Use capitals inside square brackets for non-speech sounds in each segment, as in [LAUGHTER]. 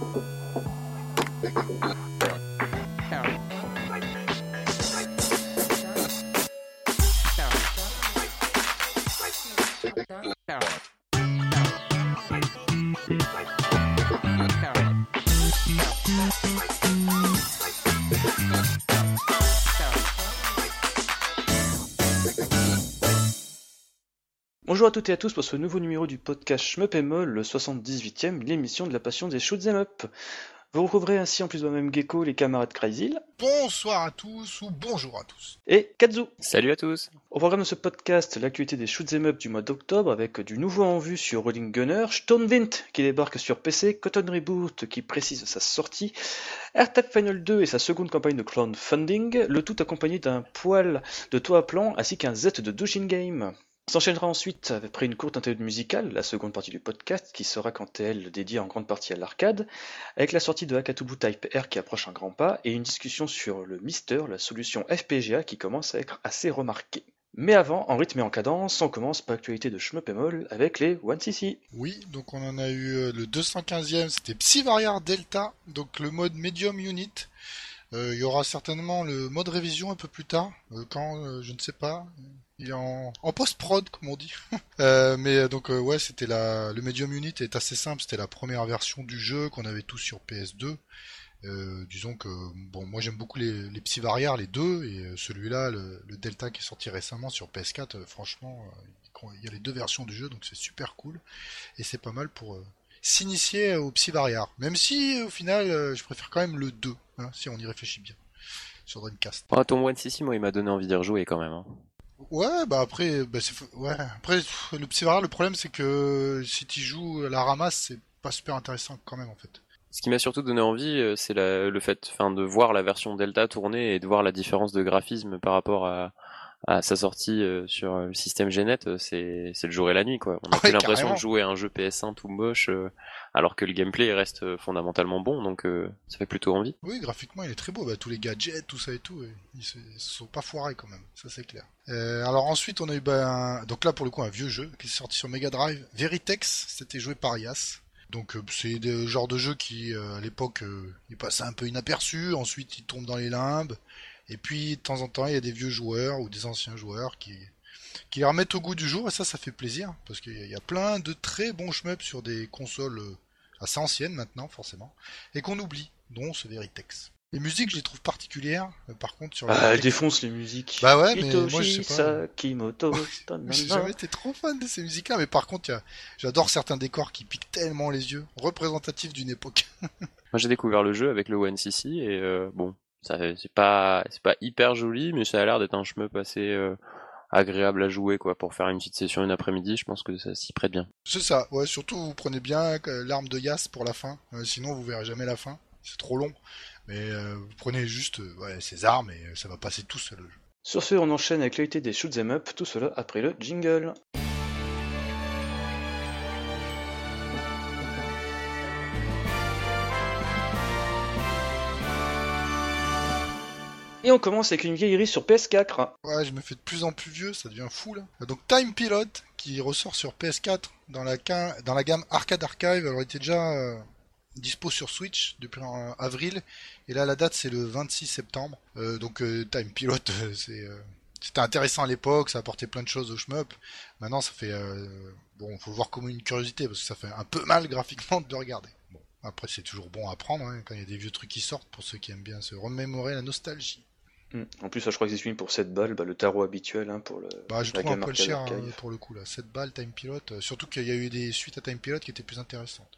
Thank you. Bonjour à toutes et à tous pour ce nouveau numéro du podcast Shmup le 78e, l'émission de la passion des shoots up. Vous retrouverez ainsi en plus de moi-même Gecko, les camarades Crazyl. Bonsoir à tous ou bonjour à tous. Et Kazu. Salut à tous. Au programme de ce podcast, l'actualité des shoots up du mois d'octobre avec du nouveau en vue sur Rolling Gunner, Stormwind qui débarque sur PC, Cotton Reboot qui précise sa sortie, AirTag Final 2 et sa seconde campagne de crowdfunding, le tout accompagné d'un poil de toit à plan ainsi qu'un Z de Doshin Game. S'enchaînera ensuite après une courte interlude musicale, la seconde partie du podcast, qui sera quant à elle dédiée en grande partie à l'arcade, avec la sortie de Hakatubu Type R qui approche un grand pas, et une discussion sur le Mister, la solution FPGA qui commence à être assez remarquée. Mais avant, en rythme et en cadence, on commence par l'actualité de Shmup avec les 1cc. Oui, donc on en a eu euh, le 215e, c'était Psyvariar Delta, donc le mode Medium Unit. Euh, il y aura certainement le mode révision un peu plus tard, euh, quand, je ne sais pas. Il est en, post-prod, comme on dit. [LAUGHS] euh, mais donc euh, ouais, c'était la le Medium Unit est assez simple. C'était la première version du jeu qu'on avait tous sur PS2. Euh, disons que bon, moi j'aime beaucoup les, les les deux, et celui-là, le, Delta qui est sorti récemment sur PS4, franchement, il y a les deux versions du jeu, donc c'est super cool, et c'est pas mal pour s'initier au psy variable. Même si au final, je préfère quand même le 2, hein, si on y réfléchit bien sur Dreamcast. Oh, ton One moi, il m'a donné envie d'y rejouer quand même. Hein. Ouais, bah après, bah ouais. Après, le Psyvara, le problème c'est que si tu joues à la ramasse, c'est pas super intéressant quand même en fait. Ce qui m'a surtout donné envie, euh, c'est le fait, enfin, de voir la version Delta tourner et de voir la différence de graphisme par rapport à, à sa sortie euh, sur le système Gnet, euh, c'est c'est le jour et la nuit quoi. On a plus l'impression de jouer à un jeu PS1 tout moche euh, alors que le gameplay reste fondamentalement bon donc ça fait plutôt envie. Oui, graphiquement il est très beau, bah, tous les gadgets, tout ça et tout, ils, se, sont pas foirés quand même, ça c'est clair. alors ensuite on a eu bah, donc là pour le coup un vieux jeu qui est sorti sur Mega Drive, Veritex, c'était joué par Yas. Donc c'est le genre de jeu qui à l'époque il passait un peu inaperçu, ensuite il tombe dans les limbes. Et puis, de temps en temps, il y a des vieux joueurs ou des anciens joueurs qui, qui les remettent au goût du jour, et ça, ça fait plaisir, parce qu'il y a plein de très bons shmups sur des consoles euh, assez anciennes maintenant, forcément, et qu'on oublie, dont ce Veritex. Les musiques, je les trouve particulières, euh, par contre, sur Ah, elles défoncent les musiques. Bah ouais, mais moi, je sais pas. Kimoto, [LAUGHS] J'ai jamais été trop fan de ces musiques-là, mais par contre, j'adore certains décors qui piquent tellement les yeux, représentatifs d'une époque. [LAUGHS] moi, j'ai découvert le jeu avec le One CC, et euh, bon, c'est pas c'est pas hyper joli, mais ça a l'air d'être un shmup assez euh, agréable à jouer quoi pour faire une petite session une après-midi. Je pense que ça s'y prête bien. C'est ça. Ouais, surtout vous prenez bien l'arme de Yas pour la fin. Euh, sinon vous verrez jamais la fin. C'est trop long. Mais euh, vous prenez juste ouais, ces armes et ça va passer tout seul. Sur ce, on enchaîne avec l'actualité des shoot'em up, tout cela après le jingle. Et on commence avec une vieillerie sur PS4. Ouais, je me fais de plus en plus vieux, ça devient fou là. Donc Time Pilot, qui ressort sur PS4 dans la, dans la gamme Arcade Archive, alors il était déjà euh, dispo sur Switch depuis avril, et là la date c'est le 26 septembre. Euh, donc euh, Time Pilot. [LAUGHS] C'était intéressant à l'époque, ça apportait plein de choses au shmup. Maintenant, ça fait bon, faut voir comme une curiosité parce que ça fait un peu mal [LAUGHS] graphiquement de regarder. Bon, après c'est toujours bon à prendre hein, quand il y a des vieux trucs qui sortent pour ceux qui aiment bien se remémorer la nostalgie. Mm. En plus, je crois que c'est celui pour 7 balles, bah, le tarot habituel hein, pour le. Bah, je trouve un peu cher hein, pour le coup là. 7 balles Time Pilot, euh, surtout qu'il y a eu des suites à Time Pilot qui étaient plus intéressantes.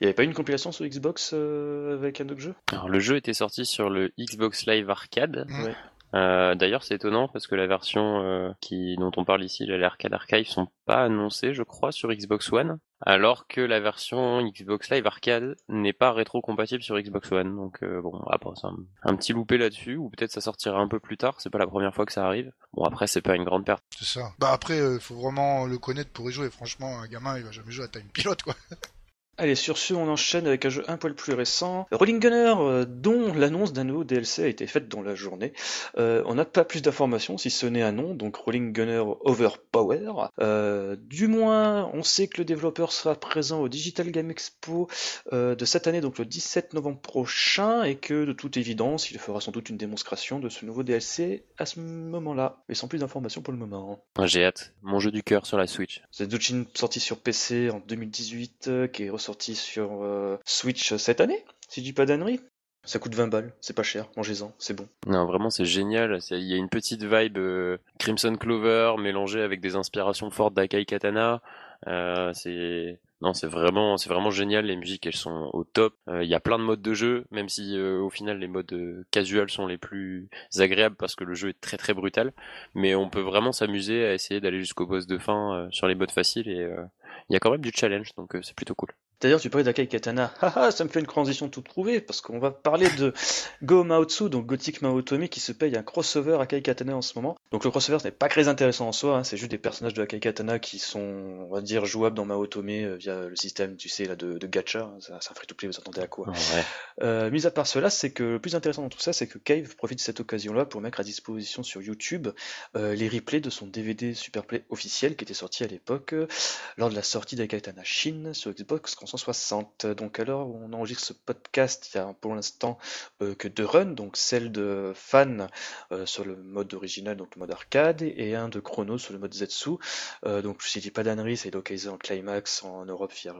Il n'y avait pas une compilation sur Xbox euh, avec un autre jeu? Alors le jeu était sorti sur le Xbox Live Arcade. Mm. Euh, d'ailleurs, c'est étonnant parce que la version euh, qui dont on parle ici, l'Arcade Archive, sont pas annoncées, je crois, sur Xbox One, alors que la version Xbox Live Arcade n'est pas rétro-compatible sur Xbox One. Donc euh, bon, après c'est un, petit loupé là-dessus, ou peut-être ça sortira un peu plus tard. C'est pas la première fois que ça arrive. Bon, après c'est pas une grande perte. C'est ça. Bah après, il faut vraiment le connaître pour y jouer. Franchement, un gamin, il va jamais jouer à Time Pilot, quoi. [LAUGHS] Allez, sur ce, on enchaîne avec un jeu un poil plus récent. Rolling Gunner, euh, dont l'annonce d'un nouveau DLC a été faite dans la journée. Euh, on n'a pas plus d'informations, si ce n'est un nom, donc Rolling Gunner Overpower. Euh, du moins, on sait que le développeur sera présent au Digital Game Expo de cette année, donc le 17 novembre prochain, et que de toute évidence, il fera sans doute une démonstration de ce nouveau DLC à ce moment-là. Mais sans plus d'informations pour le moment. J'ai hâte. Mon jeu du cœur sur la Switch. C'est Duchin sorti sur PC en 2018, qui est ressorti sorti sur euh, Switch cette année, si je dis pas d'annerie. Ça coûte 20 balles, c'est pas cher, mangez-en, c'est bon. Non, vraiment, c'est génial. Il y a une petite vibe euh, Crimson Clover mélangée avec des inspirations fortes d'Akai Katana. Euh, c'est non, c'est vraiment, c'est vraiment génial. Les musiques, elles sont au top. Il y a plein de modes de jeu, même si au final les modes casual sont les plus agréables parce que le jeu est très très brutal. Mais on peut vraiment s'amuser à essayer d'aller jusqu'au boss de fin sur les modes faciles et il y a quand même du challenge, donc c'est plutôt cool. D'ailleurs, tu parlais d'Akai Katana. Haha, [LAUGHS] ça me fait une transition toute trouvée, parce qu'on va parler de Go Maotsu, donc Gothic Maotomi, qui se paye un crossover Akai Katana en ce moment. Donc le crossover n'est pas très intéressant en soi, hein, c'est juste des personnages de Akai Katana qui sont, on va dire, jouables dans Maotome euh, via le système, tu sais, là, de, de gacha. Ça, ça free-to-play, vous attendez à quoi euh, Mis à part cela, c'est que le plus intéressant dans tout ça, c'est que Cave profite de cette occasion-là pour mettre à disposition sur YouTube euh, les replays de son DVD Superplay officiel qui était sorti à l'époque lors de la sortie d'Akai Katana Shin sur Xbox 360 donc alors on enregistre ce podcast, il y a pour l'instant euh, que deux runs, donc celle de Fan euh, sur le mode original, donc le mode arcade, et un de Chrono sur le mode Zetsu. Euh, donc je dis pas d'annerie, c'est localisé en climax en Europe, via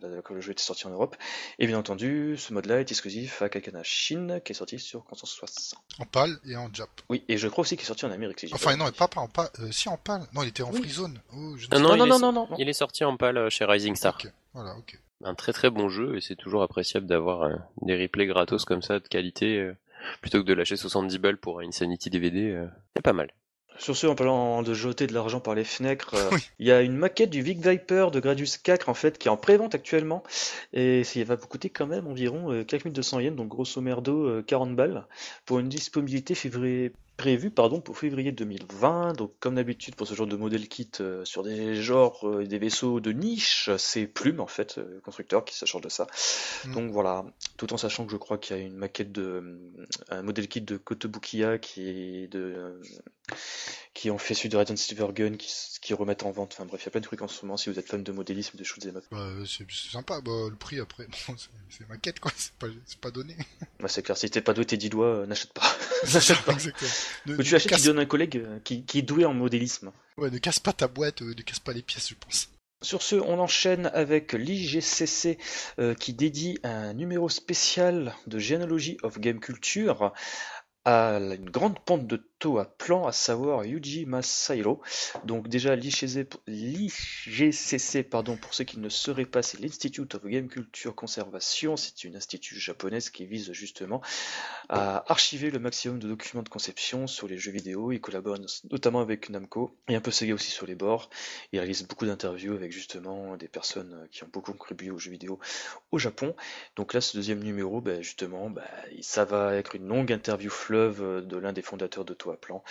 la, quand le jeu était sorti en Europe. Et bien entendu, ce mode-là est exclusif à Kakana Shin, qui est sorti sur 360. En PAL et en Jap. Oui, et je crois aussi qu'il est sorti en Amérique. enfin non, pas, pas en PAL, si en PAL. Non, il était en Free Zone. Oh, non, non, non, non, Il est sorti en PAL chez Rising Star. Voilà, ok un très très bon jeu et c'est toujours appréciable d'avoir euh, des replays gratos comme ça de qualité euh, plutôt que de lâcher 70 balles pour un Insanity DVD. Euh, c'est pas mal. Sur ce, en parlant de jeter de l'argent par les fenêtres, il y a une maquette du Vic Viper de Gradius 4 en fait qui est en pré-vente actuellement et ça va vous coûter quand même environ 4200 yens, donc grosso merdo 40 balles pour une disponibilité février prévu pardon, pour février 2020. Donc comme d'habitude pour ce genre de modèle kit euh, sur des genres euh, des vaisseaux de niche, c'est Plume en fait, euh, constructeur qui s'assure de ça. Mm. Donc voilà, tout en sachant que je crois qu'il y a une maquette de un modèle kit de Kotobukiya qui est de qui ont fait celui de Radiant Silvergun qui, qui remettent en vente. Enfin bref, il y a plein de trucs en ce moment si vous êtes fan de modélisme, de shoot'em up. Bah, c'est sympa, bah, le prix après, [LAUGHS] c'est maquette quoi, c'est pas, pas donné. [LAUGHS] Bah, c'est clair, si t'es pas doué tes 10 doigts, n'achète pas. [LAUGHS] n'achète pas. Ne, tu achètes, tu donnes un collègue euh, qui, qui, est doué en modélisme. Ouais, ne casse pas ta boîte, euh, ne casse pas les pièces, je pense. Sur ce, on enchaîne avec l'IGCC euh, qui dédie un numéro spécial de Genealogy of Game Culture à une grande pente de à plan, à savoir Yuji Masairo. Donc déjà l'IGCC, pardon, pour ceux qui ne seraient pas, c'est l'Institute of Game Culture Conservation. C'est une institut japonaise qui vise justement à archiver le maximum de documents de conception sur les jeux vidéo. Il collabore notamment avec Namco et un peu Sega aussi sur les bords. Il réalise beaucoup d'interviews avec justement des personnes qui ont beaucoup contribué aux jeux vidéo au Japon. Donc là, ce deuxième numéro, ben, justement, ben, ça va être une longue interview de l'un des fondateurs de Toa Plan,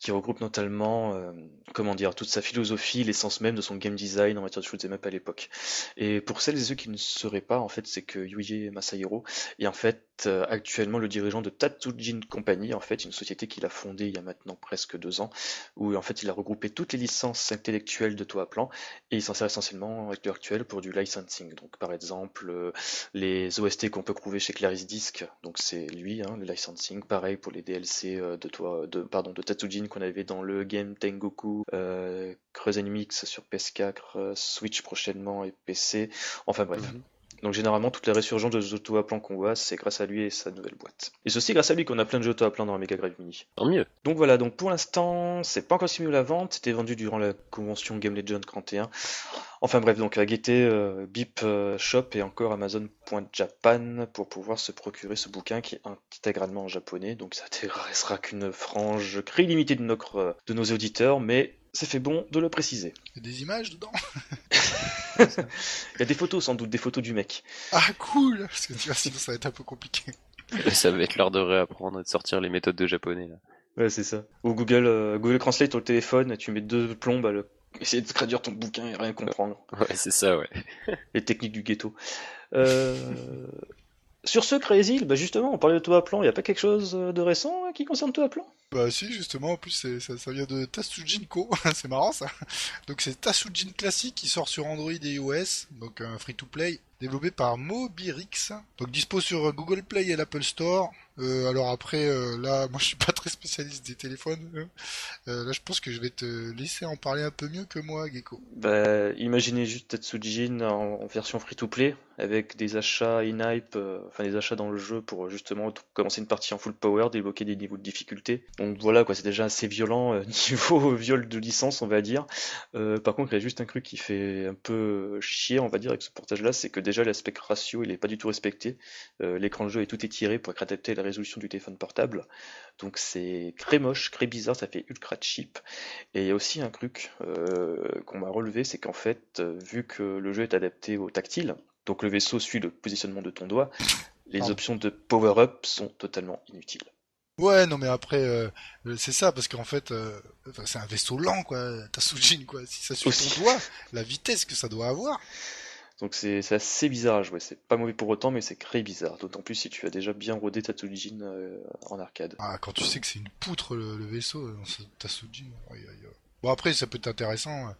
qui regroupe notamment, euh, comment dire, toute sa philosophie, l'essence même de son game design en matière de shoot'em up à l'époque. Et pour celles et ceux qui ne sauraient pas, en fait, c'est que Yuji Masahiro est en fait actuellement le dirigeant de Tatsujin Company, en fait, une société qu'il a fondée il y a maintenant presque deux ans, où en fait il a regroupé toutes les licences intellectuelles de Toa Plan, et il s'en sert essentiellement avec l'heure actuelle pour du licensing. Donc par exemple, euh, les OST qu'on peut trouver chez Claris Disc, donc c'est lui, hein, le licensing, pareil pour les DLC euh, de, toi, pardon, de Tatsujin qu'on avait dans le game Tengoku, euh, Mix sur PS4, euh, Switch prochainement et PC. Enfin bref. Mhm. Donc généralement toutes les résurgences de auto à plan qu'on voit, c'est grâce à lui et sa nouvelle boîte. Et c'est aussi grâce à lui qu'on a plein de jeux auto à plan dans la Mega Drive Mini. Tant mieux. Donc voilà, donc pour l'instant, c'est pas encore simulé la vente, c'était vendu durant la convention Game Legend 31. Enfin bref, donc à guetter euh, Beep euh, Shop et encore Amazon.japan pour pouvoir se procurer ce bouquin qui est intégralement en japonais. Donc ça restera qu'une frange très limitée de, notre, euh, de nos auditeurs, mais c'est fait bon de le préciser. Il y a des images dedans? [LAUGHS] Il y a des photos sans doute, des photos du mec. Ah cool Parce que tu vois, sinon ça va être un peu compliqué. [LAUGHS] ça va être l'heure de réapprendre et de sortir les méthodes de japonais. Là. Ouais, c'est ça. Ou Google, euh, Google Translate sur le téléphone, tu mets deux plombes à le essayer de traduire ton bouquin et rien comprendre. [LAUGHS] Ouais, c'est ça, ouais. Les techniques du ghetto. Euh, sur ce, Crazy, bah justement, on parlait de Toa Plan, il n'y a pas quelque chose de récent hein, qui concerne Toa Plan? Bah si, justement, en plus ça, ça, vient de Tatsujin-ko, [LAUGHS] c'est marrant ça. Donc c'est Tatsujin classique qui sort sur Android et iOS, donc un free-to-play, développé par Mobirix, donc dispo sur Google Play et l'Apple Store. Euh, alors après, euh, là, [LAUGHS] moi je suis pas très spécialiste des téléphones. Hein. Euh, là, je pense que je vais te laisser en parler un peu mieux que moi, Gecko. Bah, imaginez juste Tatsujin en, version free-to-play, avec des achats in-hype, enfin des achats dans le jeu pour justement commencer une partie en full power, débloquer des niveaux de difficulté. Voilà, quoi, c'est déjà assez violent [LAUGHS] niveau viol de licence, on va dire. par contre, il y a juste un truc qui fait un peu chier, on va dire, avec ce portage-là, c'est que déjà l'aspect ratio, il est pas du tout respecté. L'écran de jeu est tout étiré pour être adapté à la résolution du téléphone portable. Donc c'est très moche, très bizarre, ça fait ultra cheap. Et il y a aussi un truc euh, qu'on m'a relevé, c'est qu'en fait, euh, vu que le jeu est adapté au tactile, donc le vaisseau suit le positionnement de ton doigt, les options de power-up sont totalement inutiles. Ouais, non mais après, euh, c'est ça, parce qu'en fait, c'est un vaisseau lent, quoi, [LAUGHS] ta soujine, quoi. Si ça suit ton doigt, la vitesse que ça doit avoir. Donc c'est assez bizarre à jouer. C'est pas mauvais pour autant, mais c'est très bizarre. D'autant plus si tu as déjà bien rodé Tatsujin euh, en arcade. Ah, quand tu sais que c'est une poutre le, vaisseau, euh, Tatsujin. Bon après, ça peut être intéressant.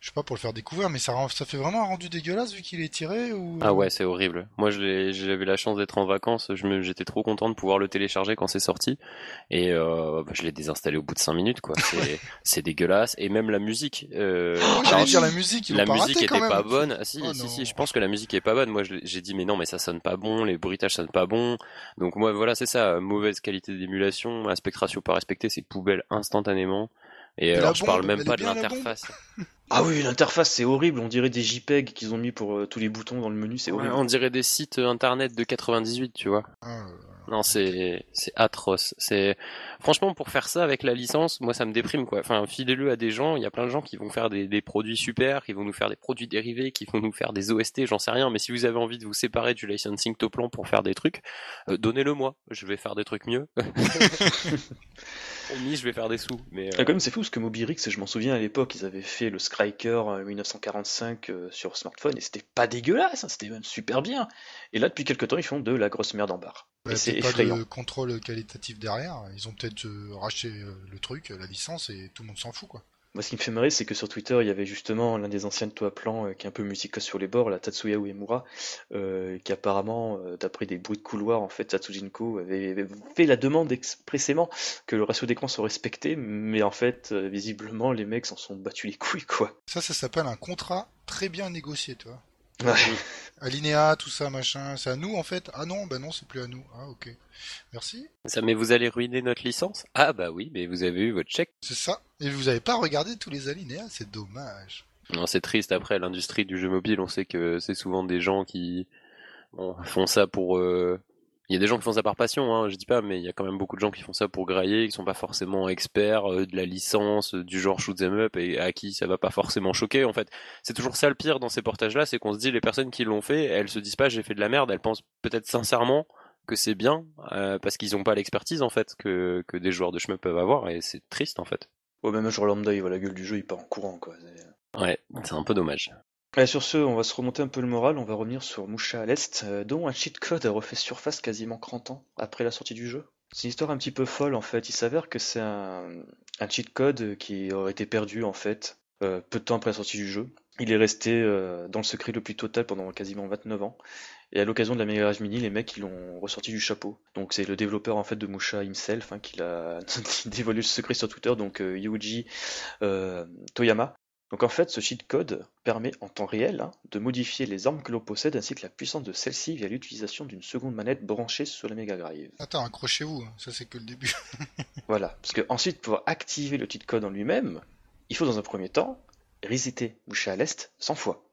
Je sais pas pour le faire découvrir, mais ça, ça fait vraiment un rendu dégueulasse vu qu'il est tiré ou? Ah ouais, c'est horrible. Moi, j'avais la chance d'être en vacances, j'étais trop content de pouvoir le télécharger quand c'est sorti, et euh, bah, je l'ai désinstallé au bout de 5 minutes, quoi. [LAUGHS] C'est dégueulasse, et même la musique. Euh, j'allais dire la musique. La musique était pas bonne. Ah, si, oh si, si, je pense que la musique est pas bonne. Moi, j'ai dit mais non, mais ça sonne pas bon, les bruitages sonnent pas bon. Donc moi, voilà, c'est ça, mauvaise qualité d'émulation, aspect ratio pas respecté, c'est poubelle instantanément. Et, alors, je parle même pas de l'interface. Ah oui, l'interface c'est horrible, on dirait des JPEG qu'ils ont mis pour euh, tous les boutons dans le menu, c'est horrible. on dirait des sites euh, internet de 98, tu vois. Ah, non, c'est c'est atroce. C'est franchement pour faire ça avec la licence, moi ça me déprime quoi. Enfin, filez-le à des gens. Il y a plein de gens qui vont faire des, des, produits super, qui vont nous faire des produits dérivés, qui vont nous faire des OST, j'en sais rien. Mais si vous avez envie de vous séparer du licensing Toplan pour faire des trucs, euh, donnez-le moi. Je vais faire des trucs mieux. [LAUGHS] [LAUGHS] je vais faire des sous. Mais, ah, euh, c'est fou parce que Mobirix, je m'en souviens à l'époque, ils avaient fait le Striker 1945 euh, sur smartphone et c'était pas dégueulasse, hein, c'était même super bien. Et là, depuis quelques temps, ils font de la grosse merde en barre. et c'est effrayant. Pas de contrôle qualitatif derrière. Ils ont peut-être euh, racheté le truc, la licence, et tout le monde s'en fout, quoi. Moi, ce qui me fait marrer, c'est que sur Twitter, il y avait justement l'un des anciens de Toa Plan euh, qui est un peu musical sur les bords, la Tatsuya Uemura, euh, qui apparemment, euh, d'après des bruits de couloir, en fait, Tatsujinko avait, avait, fait la demande expressément que le ratio d'écran soit respecté, mais en fait, visiblement, les mecs s'en sont battus les couilles, quoi. Ça, ça s'appelle un contrat très bien négocié, toi. Ouais. [LAUGHS] Alinéa, tout ça, machin, c'est à nous en fait Ah non, bah non, c'est plus à nous. Ah ok. Merci. Ça, mais vous allez ruiner notre licence? Ah bah oui, mais vous avez eu votre chèque. C'est ça. Et vous avez pas regardé tous les alinéas, c'est dommage. Non, c'est triste. Après, l'industrie du jeu mobile, on sait que c'est souvent des gens qui font ça pour euh, il y a des gens qui font ça par passion, hein, je dis pas, mais il y a quand même beaucoup de gens qui font ça pour grailler, qui sont pas forcément experts euh, de la licence, euh, du genre shoot them up, et à qui ça va pas forcément choquer. En fait, c'est toujours ça le pire dans ces portages-là, c'est qu'on se dit les personnes qui l'ont fait, elles se disent pas j'ai fait de la merde, elles pensent peut-être sincèrement que c'est bien parce qu'ils ont pas l'expertise en fait que, que des joueurs de shmup peuvent avoir, et c'est triste en fait. Ouais, même un joueur lambda, il voit la gueule du jeu, il part en courant quoi. Ouais, c'est un peu dommage sur ce, on va se remonter un peu le moral, on va revenir sur Moucha à l'Est, euh, dont un cheat code a refait surface quasiment 30 ans après la sortie du jeu. C'est une histoire un petit peu folle en fait, il s'avère que c'est un, cheat code qui aurait été perdu en fait, euh, peu de temps après la sortie du jeu. Il est resté euh, dans le secret le plus total pendant quasiment 29 ans. Et à l'occasion de la Mega Mini, les mecs ils l'ont ressorti du chapeau. Donc c'est le développeur en fait de Musha himself hein, qui a [LAUGHS] dévoilé le secret sur Twitter, donc Yuji Toyama. Donc en fait, ce cheat code permet en temps réel hein, de modifier les armes que l'on possède ainsi que la puissance de celle-ci via l'utilisation d'une seconde manette branchée sur la Mega Drive. Attends, accrochez-vous, hein, ça c'est que le début. [LAUGHS] voilà, parce que ensuite pour activer le cheat code en lui-même, il faut dans un premier temps resetter boucher à l'est 100 fois.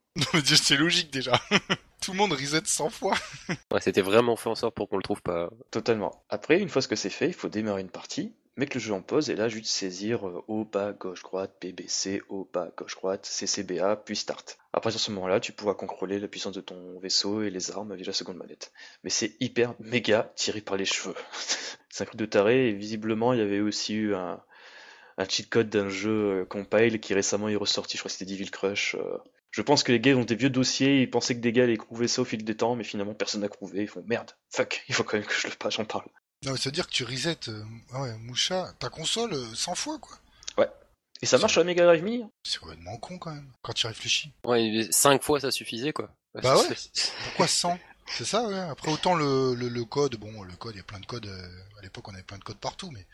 C'est logique déjà. [LAUGHS] Tout le monde reset 100 fois. [LAUGHS] ouais, c'était vraiment fait en sorte pour qu'on le trouve pas. Totalement. Après, une fois ce que c'est fait, il faut démarrer une partie Mettre le jeu en pause et là juste saisir euh, haut, bas, gauche, droite, BBC, haut, bas, gauche, droite, CCBA, puis start. Après sur ce moment-là, tu pourras contrôler la puissance de ton vaisseau et les armes via la seconde manette. Mais c'est hyper méga tiré par les cheveux. [LAUGHS] c'est un truc de taré et visiblement il y avait aussi eu un, un cheat code d'un jeu compile qui récemment est ressorti, je crois que c'était Devil Crush. Je pense que les gars ont des vieux dossiers, ils pensaient que des gars allaient trouver ça au fil des temps, mais finalement personne n'a trouvé. Ils font merde, fuck, [LAUGHS] il faut quand même que je le passe, j'en parle. Non, ça veut dire que tu resets ouais, Moucha, ta console 100 fois quoi. Ouais. Et ça marche sur la Mega Drive Mini hein. C'est complètement con quand même, quand tu réfléchis. Ouais, 5 fois ça suffisait quoi. Bah ouais. [LAUGHS] Pourquoi 100 C'est ça, ouais. Après, autant le, le, code, bon, le code, il y a plein de codes. Euh, à l'époque, on avait plein de codes partout, mais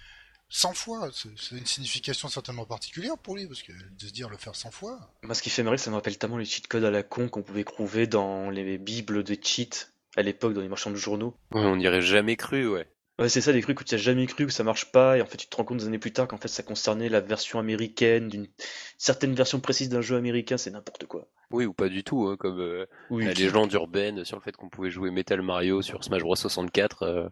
100 fois, c'est une signification certainement particulière pour lui, parce que de se dire le faire 100 fois. Moi, ce qui fait marrer, ça me rappelle tellement les cheat codes à la con qu'on pouvait trouver dans les bibles de cheats à l'époque dans les marchands de journaux. Ouais, on n'y aurait jamais cru, ouais. Ouais, c'est ça, des trucs où tu n'as jamais cru que ça marche pas, et en fait tu te rends compte des années plus tard qu'en fait ça concernait la version américaine d'une certaine version précise d'un jeu américain, c'est n'importe quoi. Oui, ou pas du tout, hein, comme euh, la légende urbaine sur le fait qu'on pouvait jouer Metal Mario sur Smash Bros 64. Euh.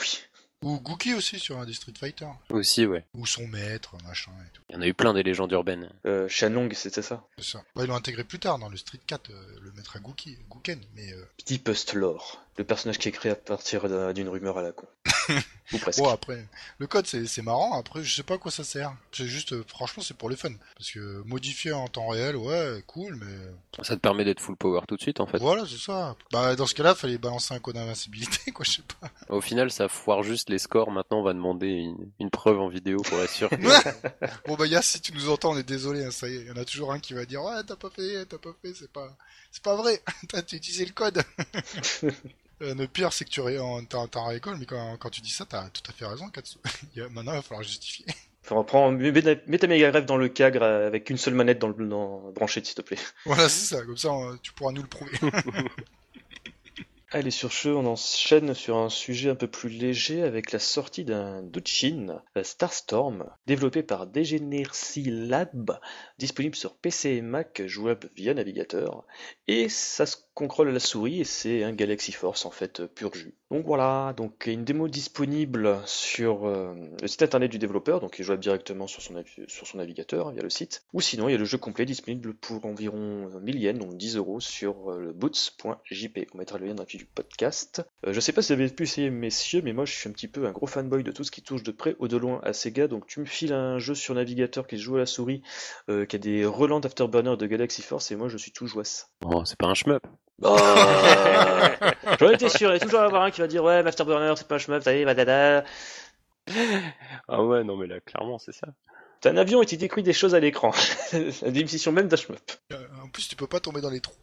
Oui. Ou Gookie aussi sur un des Street Fighter. Aussi, ouais. Ou son maître, machin et tout. Il y en a eu plein des légendes urbaines. Euh, Shanlong, c'était ça. C'est ça. Bah, ils l'ont intégré plus tard dans le Street 4, euh, le maître à Gookie, Gooken, mais... Euh... Petit Lore, le personnage qui est créé à partir d'une rumeur à la con. [LAUGHS] Ou presque. Bon, après, le code c'est marrant, après je sais pas à quoi ça sert. C'est juste, euh, franchement, c'est pour le fun. Parce que modifier en temps réel, ouais, cool, mais... Ça te permet d'être full power tout de suite, en fait. Voilà, c'est ça. Bah, dans ce cas-là, fallait balancer un code d'invincibilité, [LAUGHS] quoi, je sais pas. Au final, ça foire juste les scores. Maintenant, on va demander une, preuve en vidéo pour être sûr. [LAUGHS] bon, bah, Yass, si tu nous entends, on est désolé, hein, ça y est. Il y en a toujours un qui va dire, ouais, t'as pas fait, t'as pas fait, c'est pas, c'est pas vrai. [LAUGHS] t'as utilisé le code. [LAUGHS] Euh, le pire, c'est que tu t'en récoltes, mais quand, quand, tu dis ça, t'as tout à fait raison, Katsu. Maintenant, il va falloir justifier. Enfin, prends, mets ta Mega Drive dans le cadre avec une seule manette dans le dans, branchée, s'il te plaît. Voilà, c'est ça, comme ça, tu pourras nous le prouver. Allez, sur ce, on enchaîne sur un sujet un peu plus léger avec la sortie d'un Douchin, euh, Starstorm, développé par Degeneracy Lab, disponible sur PC et Mac, jouable via navigateur, et ça se contrôle à la souris et c'est un Galaxy Force en fait pur jus. Donc voilà, donc une démo disponible sur euh, le site internet du développeur, donc il jouable directement sur son, navigateur via le site, ou sinon il y a le jeu complet disponible pour environ 1000 yens, donc 10 euros sur euh, le boots.jp. On mettra le lien dans la fiche du podcast. Euh, je sais pas si vous avez pu essayer messieurs, mais moi je suis un petit peu un gros fanboy de tout ce qui touche de près ou de loin à Sega, donc tu me files un jeu sur navigateur qui joue à la souris, qui a des relents d'Afterburner de Galaxy Force, et moi je suis tout jouasse. Oh, c'est pas un shmup. Oh [LAUGHS] J'en étais sûr, il y a toujours avoir un qui va dire ouais, Afterburner, c'est pas un shmup, ça y est, badada. Ah ouais, non mais là, clairement, c'est ça. T'as un avion et tu décris des choses à l'écran. [LAUGHS] La démission même d'un shmup. Euh, en plus, tu peux pas tomber dans les trous.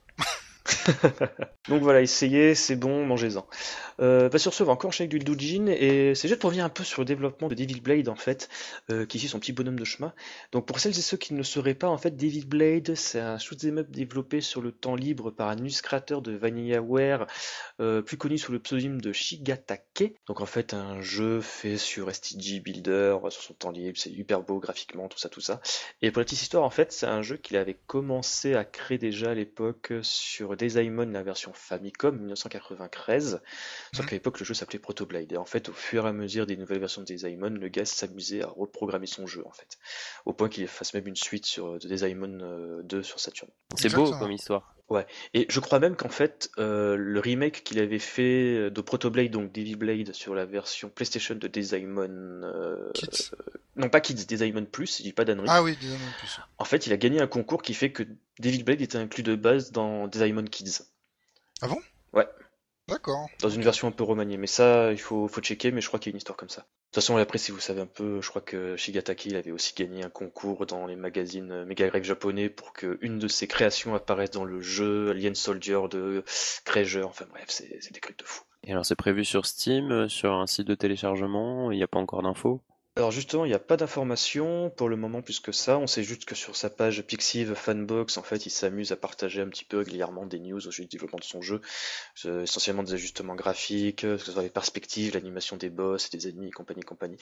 [LAUGHS] Donc voilà, essayez, c'est bon, mangez-en. Euh, sur ce, on va encore enchaîner avec du Doujin, et c'est juste pour revenir un peu sur le développement de Devil Blade, en fait, euh, qui est son petit bonhomme de chemin. Donc pour celles et ceux qui ne le sauraient pas, en fait, Devil Blade, c'est un shoot'em up développé sur le temps libre par un illustrateur de VanillaWare, euh, plus connu sous le pseudonyme de Shigatake. Donc en fait, un jeu fait sur STG Builder, sur son temps libre, c'est hyper beau graphiquement, tout ça, tout ça. Et pour la petite histoire, en fait, c'est un jeu qu'il avait commencé à créer déjà à l'époque sur Daisymon, la version Famicom 1993, sauf qu'à l'époque le jeu s'appelait Proto Blade. Et en fait, au fur et à mesure des nouvelles versions de Daisymon, le gars s'amusait à reprogrammer son jeu en fait, au point qu'il fasse même une suite sur de Daisymon 2 sur Saturn. C'est beau comme histoire. Ouais, et je crois même qu'en fait, euh, le remake qu'il avait fait de Proto Blade, donc Devil Blade, sur la version PlayStation de Daisymon. Euh, non, pas Kids, Daisymon Plus, il dit pas d'annerie. Ah oui, Daisymon Plus. En fait, il a gagné un concours qui fait que Devil Blade était inclus de base dans Daisymon Kids. Ah bon? Ouais. D'accord. Dans une version un peu remaniée, mais ça, il faut, faut checker, mais je crois qu'il y a une histoire comme ça. De toute façon, après, si vous savez un peu, je crois que Shigataki il avait aussi gagné un concours dans les magazines euh, Mega Drive japonais pour qu'une de ses créations apparaisse dans le jeu Alien Soldier de Kreger. Enfin bref, c'est des trucs de fou. Et alors, c'est prévu sur Steam, euh, sur un site de téléchargement, il n'y a pas encore d'infos? Alors justement, il n'y a pas d'informations pour le moment plus que ça. On sait juste que sur sa page Pixiv Fanbox, en fait, il s'amuse à partager un petit peu régulièrement des news au sujet du développement de son jeu, euh, essentiellement des ajustements graphiques, que ce soit les perspectives, l'animation des boss et des ennemis compagnie, compagnie.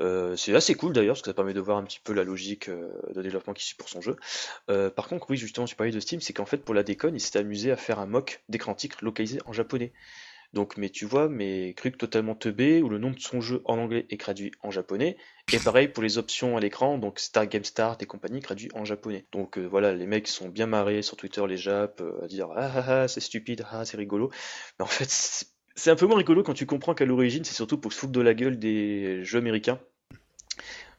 Euh, c'est assez cool d'ailleurs, parce que ça permet de voir un petit peu la logique euh, de développement qui suit pour son jeu. par contre, oui, justement, tu parlais de Steam, c'est qu'en fait, pour la déconne, il s'est amusé à faire un mock d'écran titre localisé en japonais. Donc, mais tu vois, mes trucs totalement teubés où le nom de son jeu en anglais est traduit en japonais. Et pareil pour les options à l'écran, donc Star Game Start et compagnie traduit en japonais. Donc euh, voilà, les mecs sont bien marrés sur Twitter, les Japs, euh, à dire ah ah ah c'est stupide, ah c'est rigolo. Mais en fait, c'est un peu moins rigolo quand tu comprends qu'à l'origine, c'est surtout pour se foutre de la gueule des jeux américains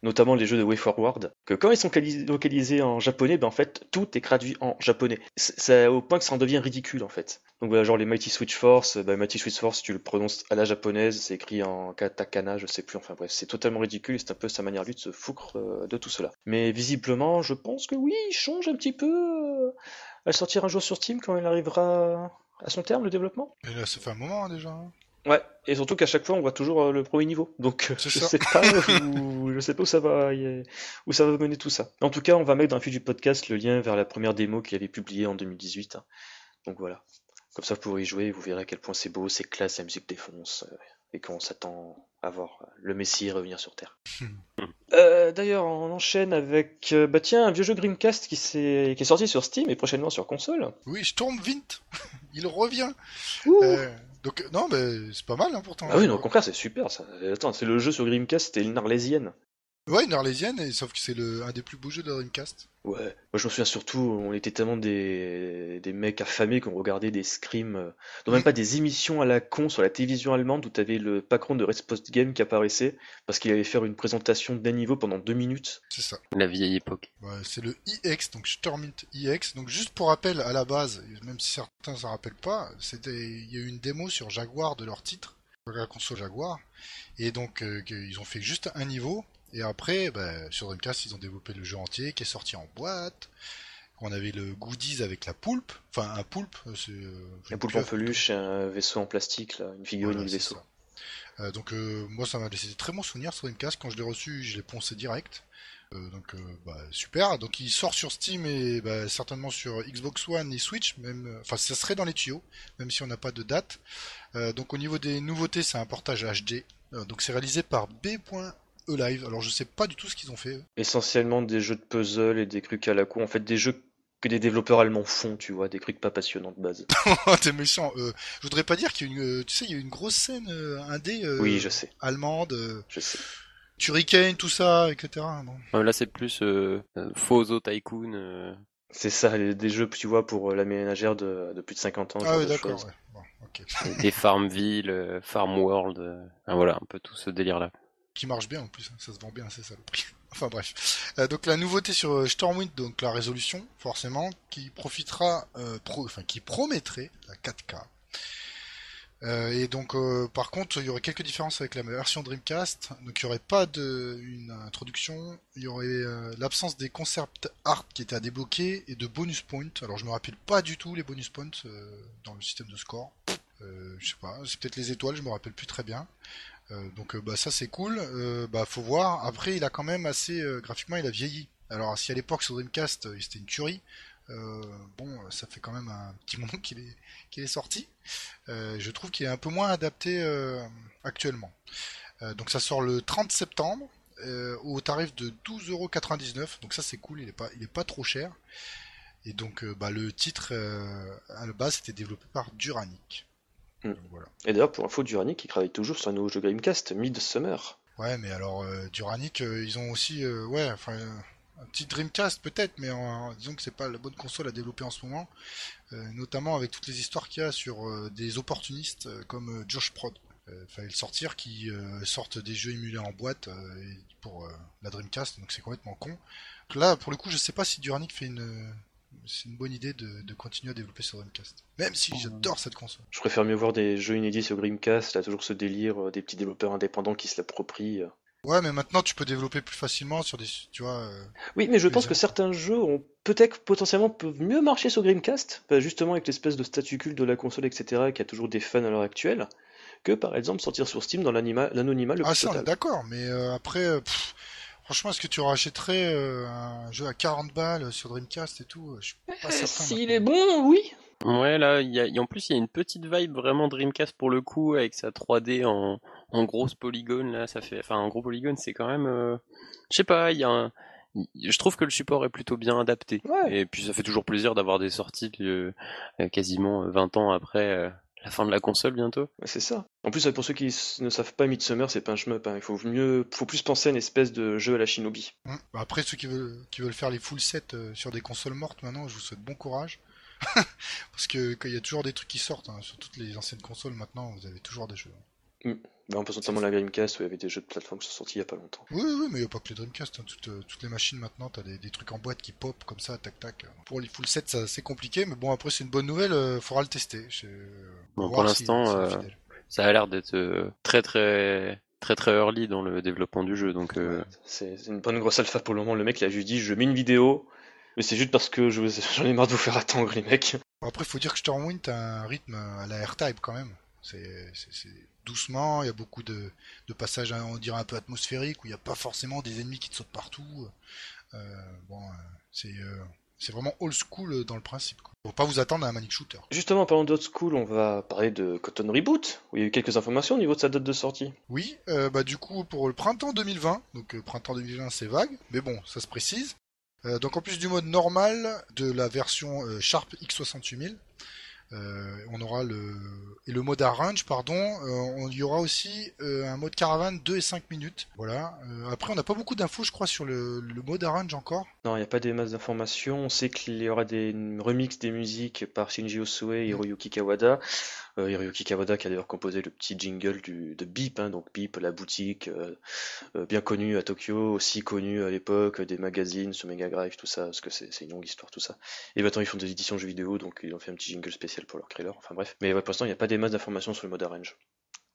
notamment les jeux de WayForward, que quand ils sont localisés en japonais, ben en fait tout est traduit en japonais. C'est au point que ça en devient ridicule en fait. Donc voilà, genre les Mighty Switch Force, ben Mighty Switch Force, tu le prononces à la japonaise, c'est écrit en katakana, je sais plus, enfin bref, c'est totalement ridicule c'est un peu sa manière lui de se foutre euh, de tout cela. Mais visiblement, je pense que oui, il change un petit peu. Euh, elle sortira un jour sur Steam quand il arrivera à son terme le développement. Et là, ça fait un moment hein, déjà. Hein. Ouais, et surtout qu'à chaque fois on voit toujours euh, le premier niveau. Donc euh, je sais pas où, je sais pas où ça va où ça va mener tout ça. En tout cas, on va mettre dans la fil du podcast le lien vers la première démo qu'il avait publiée en 2018. Hein. Donc voilà. Comme ça vous pourrez y jouer, vous verrez à quel point c'est beau, c'est classe, la musique défonce euh, et qu'on s'attend à voir le Messie revenir sur Terre. D'ailleurs, on enchaîne avec bah tiens un vieux jeu Dreamcast qui, qui est sorti sur Steam et prochainement sur console. Oui, Stormwind, [LAUGHS] il revient. Donc non, mais c'est pas mal hein, pourtant. Ah oui, non, au contraire, c'est super ça. Attends, c'est le jeu sur Dreamcast, c'était une arlésienne. Ouais, une arlésienne, sauf que c'est le... un des plus beaux jeux de Dreamcast. Ouais, moi je me souviens surtout, on était tellement des, des mecs affamés qu'on regardait des scrims, euh, non même pas des émissions à la con sur la télévision allemande où t'avais le patron de Respost Game qui apparaissait parce qu'il allait faire une présentation d'un niveau pendant deux minutes. C'est ça. La vieille époque. Ouais, c'est le EX, donc Stormint EX. Donc juste pour rappel, à la base, même si certains s'en rappellent pas, c'était il y a eu une démo sur Jaguar de leur titre, la console Jaguar, et donc euh, ils ont fait juste un niveau et après, bah, sur Dreamcast, ils ont développé le jeu entier qui est sorti en boîte. On avait le goodies avec la poulpe, enfin un poulpe. Euh, euh, un poulpe en peluche, un vaisseau en plastique, là, une figurine voilà, de vaisseau. Euh, donc moi, ça m'a laissé de très bons souvenirs sur Dreamcast. Quand je l'ai reçu, je l'ai poncé direct. donc bah, super. Donc il sort sur Steam et bah, certainement sur Xbox One et Switch. Même, enfin ça serait dans les tuyaux, même si on n'a pas de date. donc au niveau des nouveautés, c'est un portage HD. donc c'est réalisé par B. Live. Alors je sais pas du tout ce qu'ils ont fait. Essentiellement des jeux de puzzle et des trucs à la con. En fait, des jeux que des développeurs allemands font, tu vois, des trucs pas passionnants de base. [LAUGHS] T'es méchant. Euh, je voudrais pas dire qu'il y a une, euh, tu sais, il y a une grosse scène euh, indé. oui, je sais. Allemande. je sais. Turricane, tout ça, etc. Là, c'est plus Fozo Tycoon. C'est ça, des jeux, tu vois, pour la ménagère de, plus de 50 ans. Ah oui, d'accord. des Farmville, Farm World, voilà, un peu tout ce délire-là qui marche bien en plus, hein. ça se vend bien, c'est ça le prix. enfin bref. Euh, donc la nouveauté sur euh, Stormwind, donc la résolution, forcément, qui profitera, euh, enfin qui promettrait la 4K. et donc par contre, il y aurait quelques différences avec la version Dreamcast. Donc il n'y aurait pas de une introduction, il y aurait l'absence des concept art qui étaient à débloquer et de bonus points. Alors je me rappelle pas du tout les bonus points dans le système de score. je sais pas, c'est peut-être les étoiles, je me rappelle plus très bien. Euh, donc euh, bah ça c'est cool. Euh, bah faut voir. Après il a quand même assez graphiquement il a vieilli. Alors si à l'époque sur Dreamcast c'était une tuerie, bon ça fait quand même un petit [LAUGHS] moment qu'il est est sorti. je trouve qu'il est un peu moins adapté actuellement. donc ça sort le 30 septembre au tarif de 12,99€. Donc ça c'est cool, il est pas il est pas trop cher. Et donc bah, le titre à la base c'était développé par Duranic. Mm. Et d'ailleurs, pour info, Duranic, il travaille toujours sur un nouveau jeu Gamecast, Midsummer. Ouais, mais alors, euh, Duranic, euh, ils ont aussi, euh, ouais, enfin, un petit Dreamcast peut-être, mais disons que c'est pas la bonne console à développer en ce moment, notamment avec toutes les histoires qu'il y a sur des opportunistes comme Josh Prod. fallait le sortir, qui sortent des jeux émulés en boîte pour la Dreamcast, donc c'est complètement con. là, pour le coup, je sais pas si Duranic fait une c'est une bonne idée de, continuer à développer sur Dreamcast. Même si j'adore cette console. Je préfère mieux voir des jeux inédits sur Dreamcast, là toujours ce délire euh, des petits développeurs indépendants qui se l'approprient. Euh. Ouais, mais maintenant tu peux développer plus facilement sur des, tu vois. Euh, oui, mais je pense que certains jeux ont peut-être potentiellement peuvent mieux marcher sur Dreamcast, bah, justement avec l'espèce de statut culte de la console, etc., qui a toujours des fans à l'heure actuelle, que par exemple sortir sur Steam dans l'anonymat le ah, ça, d'accord, mais après. Franchement, est-ce que tu rachèterais euh, un jeu à 40 balles sur Dreamcast et tout Je suis pas euh, certain. S'il est bon, oui. Ouais, là, y a, en plus, il y a une petite vibe vraiment Dreamcast pour le coup, avec sa 3D en, en grosse polygone, là, ça fait, enfin, en gros polygone, c'est quand même, euh, je sais pas, il y a un, je trouve que le support est plutôt bien adapté. Et puis ça fait toujours plaisir d'avoir des sorties quasiment 20 ans après la fin de la console bientôt. c'est ça. En plus, pour ceux qui ne savent pas, Midsummer, c'est pas un shmup. Hein. Il faut mieux, faut plus penser à une espèce de jeu à la Shinobi. Mmh. Bah, après, ceux qui veulent, qui veulent faire les full sets euh, sur des consoles mortes maintenant, je vous souhaite bon courage. [LAUGHS] Parce que qu'il y a toujours des trucs qui sortent hein. sur toutes les anciennes consoles maintenant, vous avez toujours des jeux. Mm. Bah, on pense notamment à la Dreamcast où il y avait des jeux de plateforme qui sont sortis il y a pas longtemps. Oui, oui, mais il n'y a pas que les Dreamcast. Hein. Toutes, toutes, les machines maintenant, tu as des, des, trucs en boîte qui pop comme ça, tac tac. Pour les full sets, c'est compliqué, mais bon, après, c'est une bonne nouvelle, il faudra le tester. Bon, pour l'instant, ça a l'air d'être très très très très early dans le développement du jeu. Donc euh... c'est une bonne grosse alpha pour le moment. Le mec il a juste dit je mets une vidéo, mais c'est juste parce que [LAUGHS] j'en ai marre de vous faire attendre les mecs. Après faut dire que Stormwind a un rythme à la R-Type quand même. C'est doucement, il y a beaucoup de, de passages on dirait un peu atmosphériques où il n'y a pas forcément des ennemis qui te sautent partout. Euh, bon, euh, c'est c'est vraiment old school dans le principe. Quoi. Faut pas vous attendre à un Manic Shooter. Justement, parlant d'old school, on va parler de Cotton Reboot, où il y a eu quelques informations au niveau de sa date de sortie. Oui, euh, bah du coup pour le printemps 2020, donc euh, printemps 2020 c'est vague, mais bon, ça se précise. Euh, donc en plus du mode normal de la version Sharp X68000, euh, on aura le et le mode arrange pardon. Euh, il y aura aussi euh, un mode caravane 2 et 5 minutes. Voilà. après, on n'a pas beaucoup d'infos, je crois, sur le, le mode arrange encore. Non, il n'y a pas des masses d'informations. On sait qu'il y aura des remixes des musiques par Shinji Osue et Hiroyuki Kawada. Euh, Hiroyuki Kawada qui a d'ailleurs composé le petit jingle du, de Beep, hein, donc Beep, la boutique, euh, euh, bien connue à Tokyo, aussi connue à l'époque des magazines, ce Mega Drive, tout ça, parce que c'est une longue histoire tout ça. Et maintenant ils font des éditions jeux vidéo, donc ils ont fait un petit jingle spécial pour leur trailer, enfin bref. Mais pour l'instant il n'y a pas des masses d'informations sur le mode arrange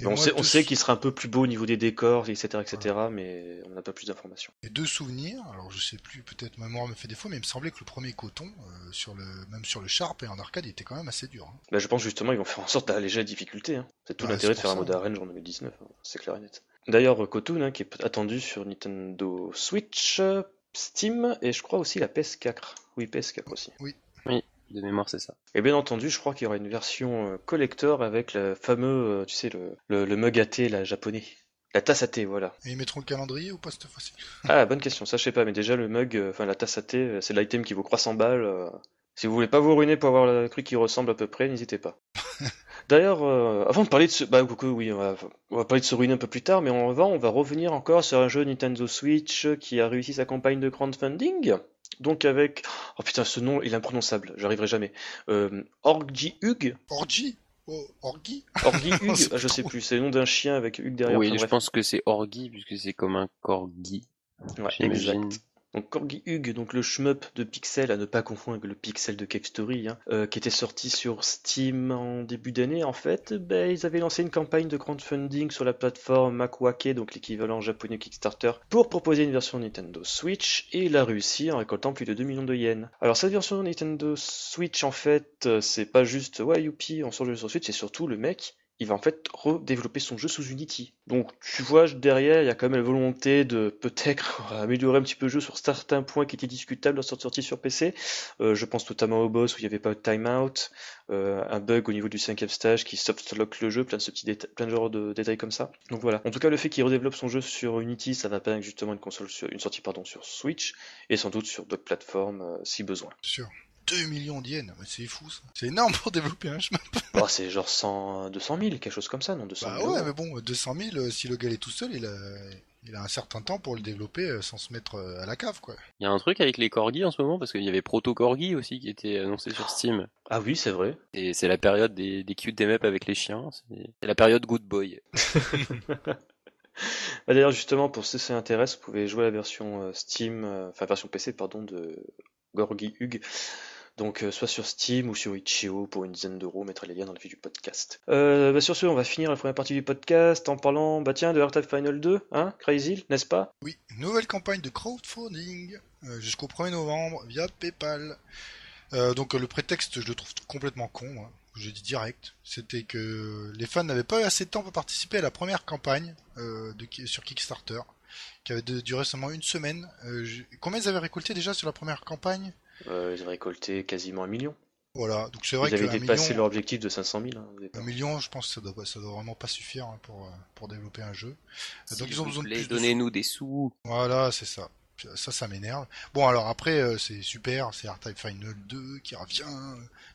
on, sait, on sait qu'il sera un peu plus beau au niveau des décors, etc., etc., mais on n'a pas plus d'informations. Et deux souvenirs, alors je sais plus, peut-être ma mémoire me fait défaut, mais il me semblait que le premier coton, euh, sur le, même sur le Sharp et en arcade, il était quand même assez dur. Hein. Bah, je pense justement ils vont faire en sorte d'alléger la difficulté. Hein. C'est tout l'intérêt de faire un mode arrange en 2019, hein. c'est clair et net. D'ailleurs, Cotoon, qui est attendu sur Nintendo Switch, Steam et je crois aussi la PS4. Oui, PS4 aussi. Oui. De mémoire, c'est ça. Et bien entendu, je crois qu'il y aura une version euh, collector avec le fameux, euh, tu sais, le, le, mug à thé, la japonais. La tasse à thé, voilà. Et ils mettront le calendrier ou pas cette fois-ci? Ah, bonne question, ça je sais pas, mais déjà le mug, euh, enfin la tasse à thé, c'est l'item qui vaut 300 balles. Si vous voulez pas vous ruiner pour avoir le truc qui ressemble à peu près, n'hésitez pas. [LAUGHS] D'ailleurs, avant de parler de ce, bah oui, on va, on va, parler de se ruiner un peu plus tard, mais on va, on va revenir encore sur un jeu Nintendo Switch qui a réussi sa campagne de crowdfunding. Donc avec... Oh putain, ce nom il est imprononçable, j'arriverai jamais. Euh, Orgi Hug Orgi oh, Orgi Orgi [LAUGHS] Hug Je sais plus, c'est le nom d'un chien avec Hug derrière. Oui, je pense que c'est Orgi, puisque c'est comme un corgi. Ouais, exact. Donc Corgi Hug, donc le shmup de Pixel, à ne pas confondre avec le Pixel de Cave Story, hein, euh, qui était sorti sur Steam en début d'année, en fait, ben, ils avaient lancé une campagne de crowdfunding sur la plateforme Makwake, donc l'équivalent japonais Kickstarter, pour proposer une version Nintendo Switch, et il a réussi en récoltant plus de 2 millions de yens. Alors cette version Nintendo Switch, en fait, euh, c'est pas juste, ouais, youpi, on sort le jeu sur Switch, c'est surtout le mec, il va en fait redévelopper son jeu sous Unity. Donc tu vois derrière, il y a quand même la volonté de peut-être [LAUGHS] améliorer un petit peu le jeu sur certains points qui étaient discutables dans cette sortie sur PC. Euh, je pense notamment au boss où il n'y avait pas de timeout, euh, un bug au niveau du cinquième stage qui softlock le jeu, plein de ce petit plein de genres de détails comme ça. Donc voilà. En tout cas, le fait qu'il redéveloppe son jeu sur Unity, ça va permettre justement une console sur, une sortie pardon sur Switch et sans doute sur d'autres plateformes euh, si besoin. 2 millions d'yens, c'est fou ça. C'est énorme pour développer un chemin. Oh, [LAUGHS] c'est genre 100, 200 000, quelque chose comme ça, non 200 Bah ouais, mais bon, 200 000, euh, si le gars est tout seul, il a, il a un certain temps pour le développer euh, sans se mettre euh, à la cave, quoi. Il y a un truc avec les corgis en ce moment, parce qu'il y avait Proto Corgi aussi qui était annoncé sur Steam. Ah oui, c'est vrai. Et c'est la période des, des cute maps avec les chiens. C'est la période Good Boy. [LAUGHS] Bah, d'ailleurs, justement, pour ceux qui s'intéressent, vous pouvez jouer la version Steam, enfin version PC, pardon, de Gorgi Hug donc euh, soit sur Steam ou sur Itch.io pour une dizaine d'euros, mettre les liens dans le fil du podcast. Euh, bah, sur ce, on va finir la première partie du podcast en parlant bah tiens de Heart Final 2, hein, Crazy, n'est-ce pas? Oui, nouvelle campagne de crowdfunding euh, jusqu'au 1er novembre via PayPal. donc le prétexte, je le trouve complètement con. Hein. Je dis direct, c'était que les fans n'avaient pas eu assez de temps pour participer à la première campagne sur Kickstarter, qui avait duré seulement une semaine. combien ils avaient récolté déjà sur la première campagne? Euh, ils ont récolté quasiment un million. Voilà, donc c'est vrai ils avaient dépassé leur objectif de 500 000. Hein, un million, je pense que ça doit, ça doit vraiment pas suffire hein, pour, euh, pour développer un jeu. donc ils ont besoin de plus. Donnez-nous des sous. Voilà, c'est ça. Ça, ça m'énerve. Bon, alors après, euh, c'est super, c'est R-Type Final 2 qui revient.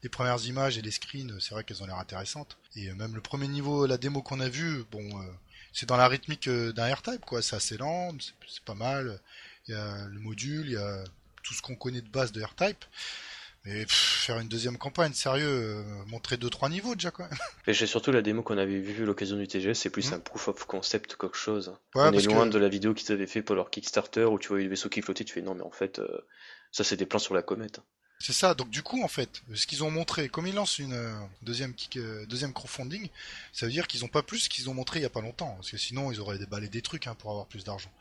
Les premières images et les screens, c'est vrai qu'elles ont l'air intéressantes. Et même le premier niveau, la démo qu'on a vue, bon, c'est dans la rythmique d'un R-Type, quoi. C'est assez lent, c'est pas mal. Il y a le module, il y a tout ce qu'on connaît de base de R-Type. Mais faire une deuxième campagne, sérieux, euh, montrer deux trois niveaux déjà quand [LAUGHS] même. Et j'ai surtout la démo qu'on avait vue à l'occasion du TGS, c'est plus hmm. un proof of concept quelque chose. On est loin de la vidéo qu'ils avaient fait pour leur Kickstarter où tu vois les vaisseaux qui flottaient, tu fais non mais en fait euh, ça c'est des plans sur la comète. C'est ça, donc du coup en fait, ce qu'ils ont montré, comme ils lancent une euh, deuxième kick, deuxième crowdfunding, ça veut dire qu'ils ont pas plus qu'ils ont montré il y a pas longtemps, parce que sinon ils auraient déballé des trucs hein, pour avoir plus d'argent.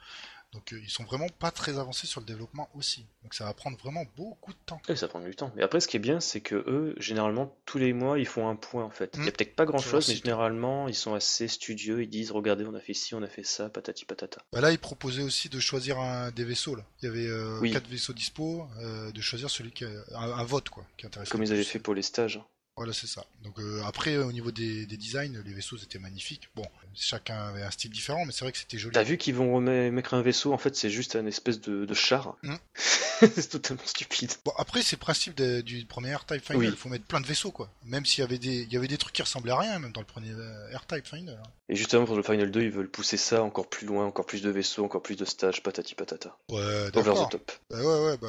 Donc euh, ils sont vraiment pas très avancés sur le développement aussi. Donc ça va prendre vraiment beaucoup de temps. Et ça prend du temps. Mais après ce qui est bien c'est que eux généralement tous les mois ils font un point en fait. Il y a hmm. peut-être pas grand chose mais généralement ils sont assez studieux, ils disent regardez on a fait ci, on a fait ça, patati patata. Bah là ils proposaient aussi de choisir un des vaisseaux là. Il y avait euh, quatre vaisseaux dispo, euh, de choisir celui qui a un, vote quoi, qui intéresse. Comme ils avaient fait pour les stages. Voilà, c'est ça. Donc euh, après, au niveau des, designs, les vaisseaux étaient magnifiques. Bon, chacun avait un style différent, mais c'est vrai que c'était joli. T'as vu qu'ils vont remettre un vaisseau, en fait, c'est juste un espèce de, char. Hmm. [LAUGHS] c'est totalement stupide. Bon, après, c'est le principe du premier R-Type Final. Il faut mettre plein de vaisseaux, quoi. Même s'il y avait des, il y avait des trucs qui ressemblaient à rien, même dans le premier euh, R-Type Final. Hein. Et justement, pour le Final 2, ils veulent pousser ça encore plus loin, encore plus de vaisseaux, encore plus de stages, patati patata. Ouais, d'accord. top. Bah ouais, ouais, bah,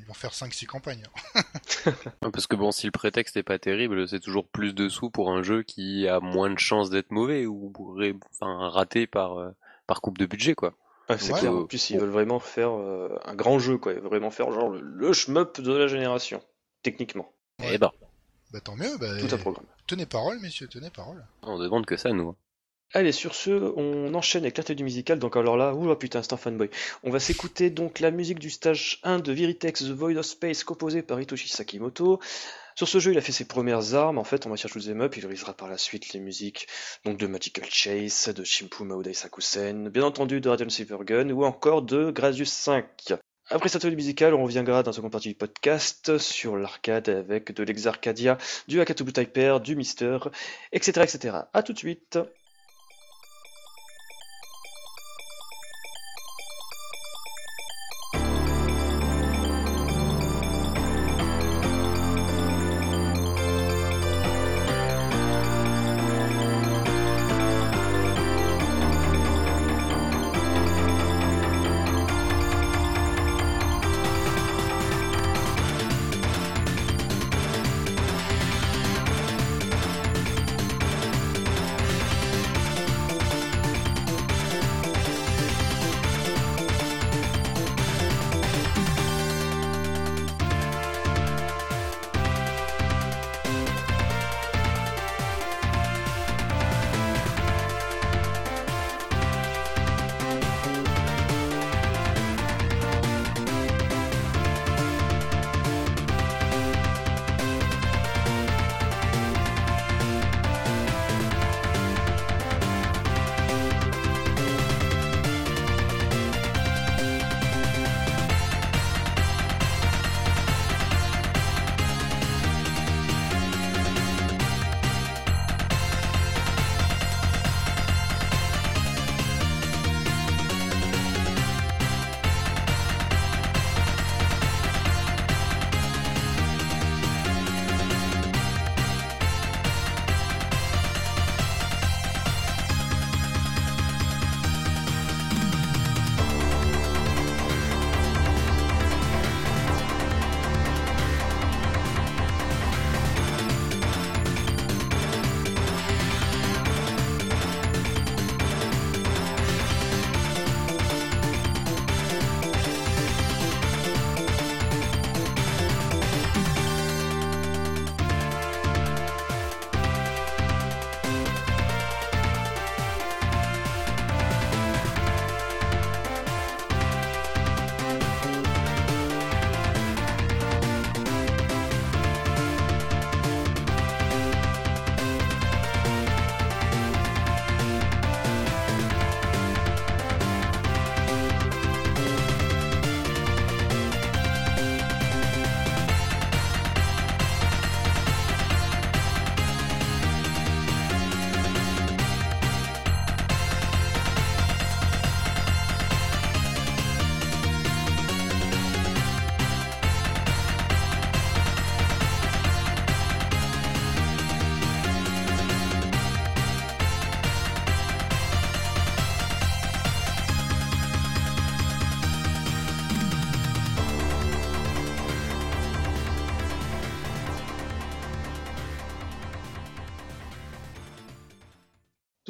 ils vont faire 5-6 campagnes. [LAUGHS] Parce que bon, si le prétexte est pas terrible, c'est toujours plus de sous pour un jeu qui a moins de chances d'être mauvais ou enfin raté par euh, par coupe de budget quoi. c'est clair. En plus, ils veulent vraiment faire euh, un grand jeu, quoi. vraiment faire genre le, le shmup de la génération, techniquement. Et eh bah. Bah tant mieux. Bah, Tout un programme. Tenez parole, messieurs, tenez parole. On demande que ça, nous. Hein. Allez, sur ce, on enchaîne avec l'arté du musical. Donc alors là, oula putain, c'est un fanboy. On va s'écouter donc la musique du stage 1 de Viritex The Void of Space, composée par Hitoshi Sakimoto. Sur ce jeu, il a fait ses premières armes. En fait, en matière shoot'em up, il réalisera par la suite les musiques donc de Magical Chase, de Shimpu Maodai Sakusen, bien entendu de Radiant Silvergun ou encore de Gradius 5. Après cette atelier musical, on reviendra dans la seconde partie du podcast sur l'arcade avec de l'Exarcadia, du Akatubu Typer, du Mister, etc. etc. A tout de suite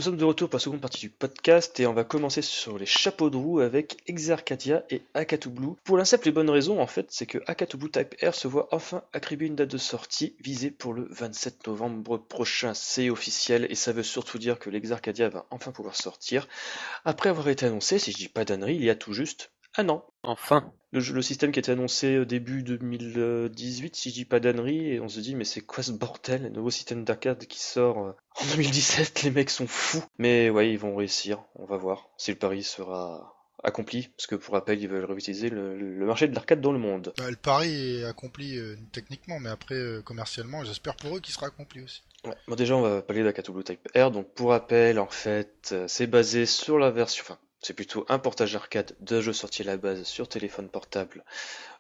Nous sommes de retour pour la seconde partie du podcast et on va commencer sur les chapeaux de roue avec Exarcadia et Akatu Blue. Pour la simple et bonne en fait, c'est que Akatu Blue Type R se voit enfin attribuer une date de sortie visée pour le 27 novembre prochain. C'est officiel et ça veut surtout dire que l'Exarcadia va enfin pouvoir sortir. Après avoir été annoncé, si je dis pas d'annerie, il y a tout juste un an. Enfin. Le, système qui était annoncé au début 2018, si je dis pas d'annerie, et on se dit mais c'est quoi ce bordel, le nouveau système d'arcade qui sort euh, en 2017, les mecs sont fous. Mais ouais, ils vont réussir, on va voir si le pari sera accompli, parce que pour rappel, ils veulent réutiliser le, marché de l'arcade dans le monde. Bah, le pari est accompli euh, techniquement, mais après euh, commercialement, j'espère pour eux qu'il sera accompli aussi. Ouais. Bon, déjà, on va parler d'Akatu Type R. Donc, pour rappel, en fait, c'est basé sur la version, enfin, c'est plutôt un portage arcade de jeu sorti à la base sur téléphone portable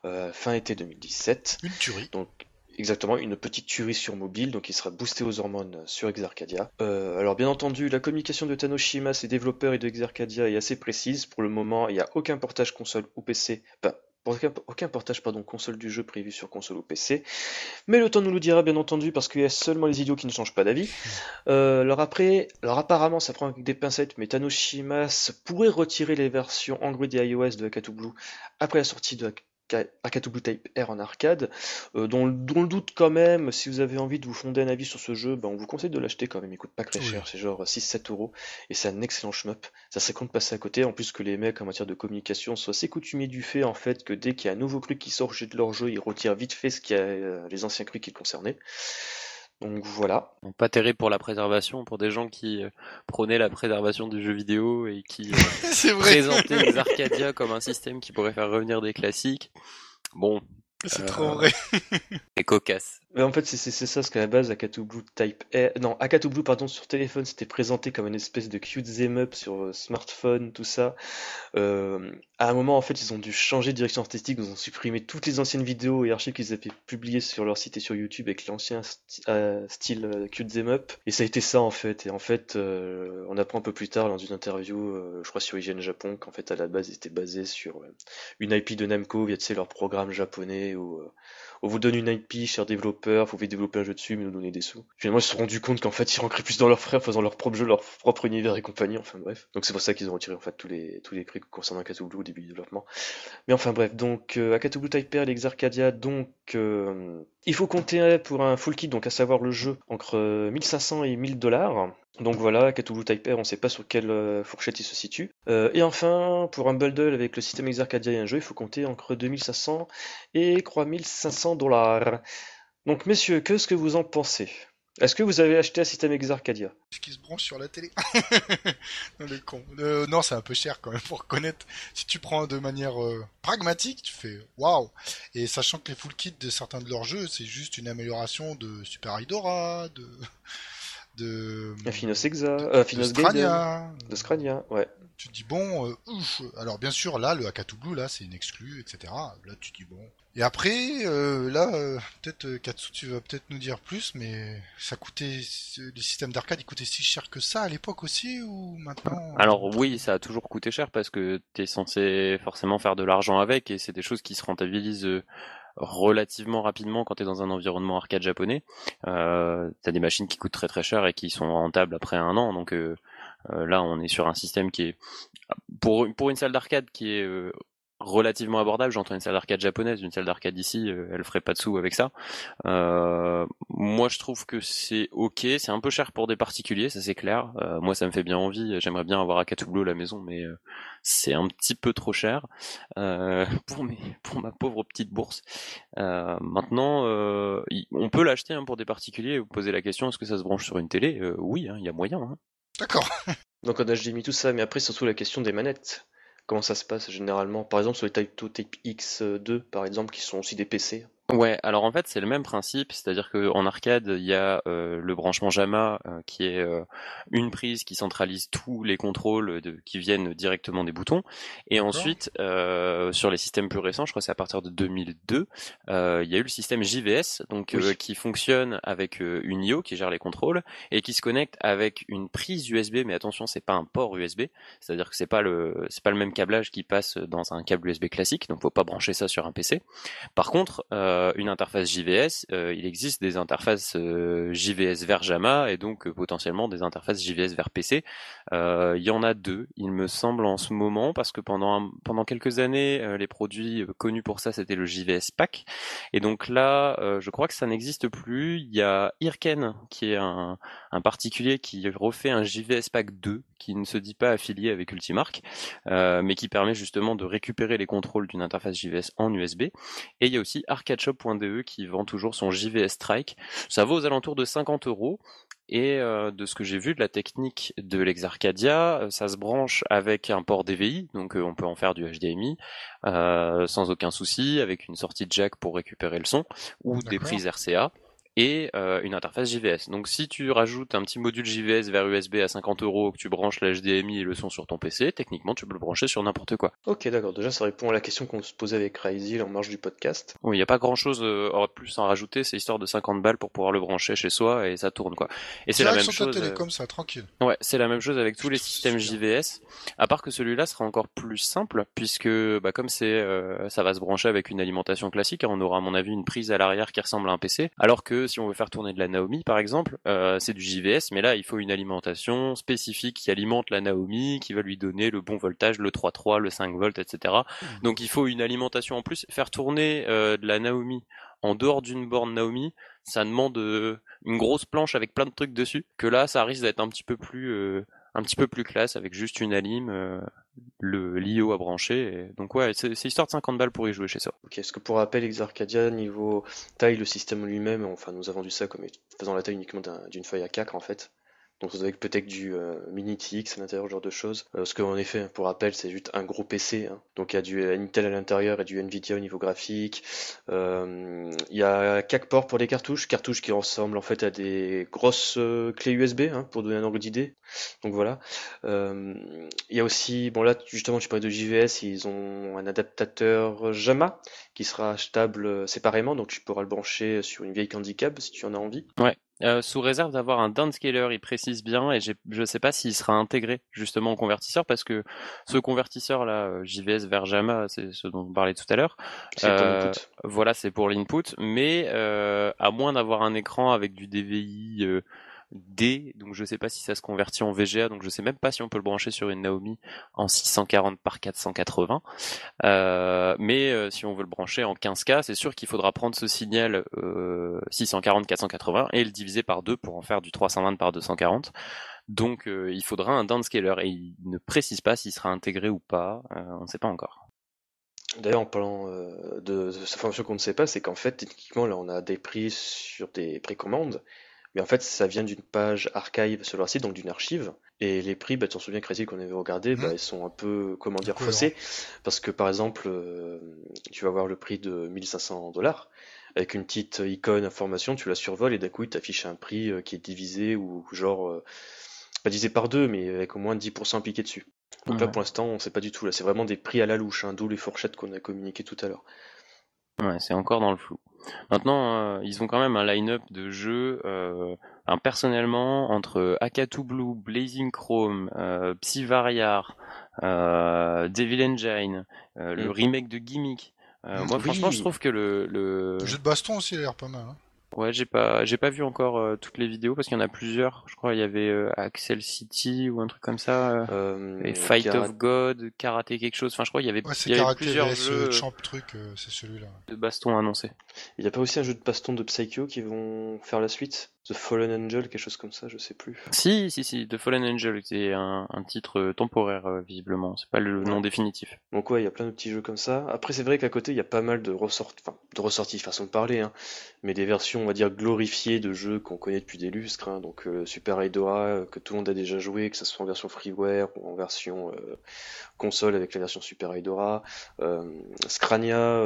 euh, fin été 2017. Une tuerie. Donc exactement une petite tuerie sur mobile, donc il sera boosté aux hormones sur Exarcadia. Euh, alors bien entendu, la communication de Tanoshima, ses développeurs et de Exarcadia est assez précise. Pour le moment, il n'y a aucun portage console ou PC, aucun, portage pardon, console du jeu prévu sur console ou PC. Mais le temps nous le dira bien entendu parce qu'il y a seulement les idiots qui ne changent pas d'avis. Euh, alors après, alors apparemment ça prend des pincettes, mais Tanoshimas pourrait retirer les versions Android et iOS de Akatu Blue après la sortie de Blue Type R en arcade, euh, dont, le doute quand même, si vous avez envie de vous fonder un avis sur ce jeu, ben, on vous conseille de l'acheter quand même, il coûte pas très cher, c'est genre 6-7 euros, et c'est un excellent shmup, ça serait con de passer à côté, en plus que les mecs en matière de communication sont assez coutumiers du fait en fait que dès qu'il y a un nouveau truc qui sort de leur jeu, ils retirent vite fait ce qu'il y a euh, les anciens trucs qui concernaient. Donc voilà. pas terrible pour la préservation, pour des gens qui euh, prônaient la préservation du jeu vidéo et qui euh, [LAUGHS] présentaient les Arcadia comme un système qui pourrait faire revenir des classiques. Bon. C'est trop vrai. [LAUGHS] C'est cocasse. Mais en fait, c'est ça, parce qu'à la base, Akatu Blue Type R, non, Akatu Blue, pardon, sur téléphone, c'était présenté comme une espèce de cute them up sur euh, smartphone, tout ça. Euh, à un moment, en fait, ils ont dû changer de direction artistique, ils ont supprimé toutes les anciennes vidéos et archives qu'ils avaient publiées sur leur site et sur YouTube avec l'ancien euh, style euh, cute them up. Et ça a été ça, en fait. Et en fait, on apprend un peu plus tard dans une interview, je crois sur IGN Japon, qu'en fait, à la base, ils étaient basés sur une IP de Namco via, tu sais, leur programme japonais ou on vous donne une IP, cher développeur, vous pouvez développer un jeu dessus, mais nous donner des sous. Finalement, ils se sont rendus compte qu'en fait, ils rentraient plus dans leurs frères, faisant leur propre jeu, leur propre univers et compagnie, enfin bref. Donc c'est pour ça qu'ils ont retiré en fait tous les, tous les prix concernant Blue au début du développement. Mais enfin bref, donc euh, Akatu Blue Type R, l'Exarcadia, donc euh, il faut compter pour un full kit, donc à savoir le jeu, entre 1500 et 1000 dollars. Donc voilà, Cthulhu Type R, on ne sait pas sur quelle euh, fourchette il se situe. Euh, et enfin, pour un bundle avec le système Exarcadia et un jeu, il faut compter entre 2500 et 3500 dollars. Donc messieurs, qu'est-ce que vous en pensez? Est-ce que vous avez acheté un système Exarcadia Ce qui se branche sur la télé. [LAUGHS] Euh, non, c'est un peu cher quand même pour reconnaître. Si tu prends de manière pragmatique, tu fais waouh. Et sachant que les full kits de certains de leurs jeux, c'est juste une amélioration de Super Idora, de de Finos Exa, euh, Finos de Scrania, ouais. Tu te dis bon, euh, ouf. Alors bien sûr là le Akatu Blue là c'est une exclue, etc. Là tu te dis bon. Et après euh, là euh, peut-être Katsu tu vas peut-être nous dire plus, mais ça coûtait les systèmes d'arcade ils coûtaient si cher que ça à l'époque aussi ou maintenant Alors oui ça a toujours coûté cher parce que t'es censé forcément faire de l'argent avec et c'est des choses qui se rentabilisent relativement rapidement quand tu es dans un environnement arcade japonais. Euh, des machines qui coûtent très très cher et qui sont rentables après un an. Donc euh, euh, là, on est sur un système qui est pour pour une salle d'arcade qui est euh, relativement abordable. J'entends une salle d'arcade japonaise, une salle d'arcade ici, euh, elle ferait pas de sous avec ça. Euh, moi, je trouve que c'est ok. C'est un peu cher pour des particuliers, ça c'est clair. Euh, moi, ça me fait bien envie. J'aimerais bien avoir Akatu Blue à la maison, mais c'est un petit peu trop cher [LAUGHS] pour mes, pour ma pauvre petite bourse. maintenant, on peut l'acheter hein, pour des particuliers. Vous posez la question est-ce que ça se branche sur une télé? Oui, hein, il y a moyen. Hein. D'accord. Donc on a mis tout ça, mais après surtout la question des manettes. Comment ça se passe généralement Par exemple sur les Type 2, Type X2 par exemple, qui sont aussi des PC. Ouais, alors en fait c'est le même principe, c'est-à-dire qu'en arcade il y a euh, le branchement JAMA euh, qui est euh, une prise qui centralise tous les contrôles de, qui viennent directement des boutons, et ensuite sur les systèmes plus récents, je crois que c'est à partir de 2002, il y a eu le système JVS donc qui fonctionne avec une IO qui gère les contrôles et qui se connecte avec une prise USB, mais attention c'est pas un port USB, c'est-à-dire que c'est pas le c'est pas le même câblage qui passe dans un câble USB classique, donc faut pas brancher ça sur un PC. Par contre une interface JVS, il existe des interfaces JVS vers JAMA et donc potentiellement des interfaces JVS vers PC. Il y en a deux, il me semble en ce moment, parce que pendant pendant quelques années, les produits connus pour ça c'était le JVS Pack, et donc là, je crois que ça n'existe plus. Il y a Irken qui est un, un particulier qui refait un JVS Pack 2 qui ne se dit pas affilié avec Ultimark, euh, mais qui permet justement de récupérer les contrôles d'une interface JVS en USB. Et il y a aussi arcadeshop.de qui vend toujours son JVS Strike. Ça vaut aux alentours de 50 euros. Et euh, de ce que j'ai vu de la technique de l'Exarcadia, euh, ça se branche avec un port DVI, donc on peut en faire du HDMI sans aucun souci, avec une sortie jack pour récupérer le son, ou des prises RCA et euh, une interface JVS. Donc si tu rajoutes un petit module JVS vers USB à 50 euros, que tu branches la HDMI et le son sur ton PC, techniquement tu peux le brancher sur n'importe quoi. Ok d'accord, déjà ça répond à la question qu'on se posait avec Crazy en marge du podcast. Oui, il n'y a pas grand chose euh, plus à rajouter, c'est histoire de 50 balles pour pouvoir le brancher chez soi et ça tourne quoi. Et c'est la même chose. Télé, comme ça, tranquille. Ouais, c'est la même chose avec tous les systèmes JVS, à part que celui-là sera encore plus simple puisque bah, comme c'est euh, ça va se brancher avec une alimentation classique, hein, on aura à mon avis une prise à l'arrière qui ressemble à un PC, alors que si on veut faire tourner de la Naomi par exemple, euh, c'est du JVS, mais là il faut une alimentation spécifique qui alimente la Naomi, qui va lui donner le bon voltage, le 3.3, le 5 volts, etc. Mmh. Donc il faut une alimentation en plus. Faire tourner euh, de la Naomi en dehors d'une borne Naomi, ça demande euh, une grosse planche avec plein de trucs dessus. Que là, ça risque d'être un petit peu plus un petit peu plus classe avec juste une alim, le l'IO à brancher. donc ouais, c'est histoire de 50 balles pour y jouer chez soi. Ok, est-ce que pour rappel, Exarcadia, niveau taille, le système lui-même, enfin nous avons vu ça comme faisant la taille uniquement d'une feuille à 4 en fait. Donc avec peut-être du euh, mini TX à l'intérieur, ce genre de choses. Euh, ce qu'en effet, pour rappel, c'est juste un gros PC. Hein. Donc il y a du Intel à l'intérieur et du Nvidia au niveau graphique. Euh, il y a quatre ports pour les cartouches, cartouches qui ressemblent en fait à des grosses clés USB hein, pour donner un ordre d'idée. Donc voilà. il y a aussi, bon là justement tu parlais de JVS, ils ont un adaptateur JAMA qui sera achetable séparément, donc tu pourras le brancher sur une vieille Cab si tu en as envie. Ouais. Euh, sous réserve d'avoir un downscaler, il précise bien, et je ne sais pas s'il sera intégré justement au convertisseur, parce que ce convertisseur là, euh, JVS vers JAMA, c'est ce dont on parlait tout à l'heure. Euh, voilà, c'est pour l'input, mais à moins d'avoir un écran avec du DVI D, donc je sais pas si ça se convertit en VGA, donc je sais même pas si on peut le brancher sur une Naomi en 640 par 480. Euh, mais euh, si on veut le brancher en 15K, c'est sûr qu'il faudra prendre ce signal euh, 640-480 et le diviser par 2 pour en faire du 320 par 240. Donc euh, il faudra un downscaler et il ne précise pas s'il sera intégré ou pas, on ne sait pas encore. D'ailleurs, en parlant de, cette fonction qu'on ne sait pas, c'est qu'en fait, techniquement, là, on a des prix sur des précommandes mais en fait, ça vient d'une page archive sur leur site, donc d'une archive. Et les prix, bah, tu t'en souviens, Crazy, qu'on avait regardé, bah, mhm. ils sont un peu, comment dire, faussés. Parce que, par exemple, euh, tu vas voir le prix de 1500 dollars. Avec une petite icône information, tu la survoles et d'un coup, il t'affiche un prix euh, qui est divisé ou genre, euh, pas divisé par deux, mais avec au moins 10% appliqué dessus. Donc là, pour l'instant, on sait pas du tout. Là, c'est vraiment des prix à la louche, hein, d'où les fourchettes qu'on a communiquées tout à l'heure. Ouais, c'est encore dans le flou. Maintenant, euh, ils ont quand même un line-up de jeux, euh, personnellement, entre Akatu Blue, Blazing Chrome, euh, Psyvariar, euh, Devil Engine, euh, le mm. remake de Gimmick. moi, franchement, je trouve que le, le... le jeu de baston aussi a l'air pas mal. Hein. Ouais, j'ai pas, j'ai pas vu encore euh, toutes les vidéos parce qu'il y en a plusieurs. Je crois il y avait euh, Axel City ou un truc comme ça, euh, et Fight of God, Karaté quelque chose. Enfin, je crois il y avait, il y avait plusieurs jeux. Champ truc, c'est celui-là. De baston annoncé. Il y a pas aussi un jeu de baston de Psycho qui vont faire la suite? The Fallen Angel, quelque chose comme ça, je sais plus. Si, si, si, The Fallen Angel, c'est un, un, titre euh, temporaire, euh, visiblement. C'est pas le nom définitif. Donc ouais, il y a plein de petits jeux comme ça. Après, c'est vrai qu'à côté, il y a pas mal de ressorties, enfin, de ressorties, façon de parler, hein, mais des versions, on va dire, glorifiées de jeux qu'on connaît depuis des lustres. Hein. donc euh, Super Aidora, que tout le monde a déjà joué, que ce soit en version freeware ou en version console avec la version Super Aidora. Scrania,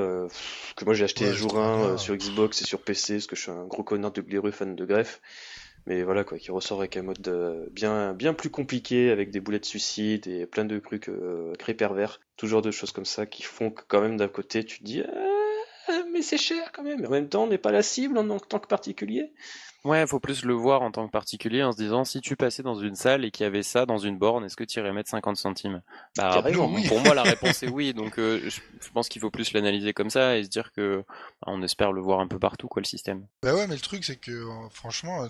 que moi j'ai acheté jour 1 sur Xbox et sur PC, parce que je suis un gros connard de gléreux fan de greffe mais voilà quoi, qui ressort avec un mode euh, bien bien plus compliqué, avec des boulets de suicide et plein de trucs euh, pervers, toujours de choses comme ça qui font que quand même d'un côté tu te dis ah, mais c'est cher quand même. En même temps, on n'est pas la cible en tant que particulier. Ouais, faut plus le voir en tant que particulier en se disant si tu passais dans une salle et qu'il y avait ça dans une borne, est-ce que tu irais mettre 50 centimes? Bah pour moi la réponse est oui, donc euh, je, pense qu'il faut plus l'analyser comme ça et se dire que bah, on espère le voir un peu partout quoi le système. Bah ouais, mais le truc c'est que euh, franchement euh,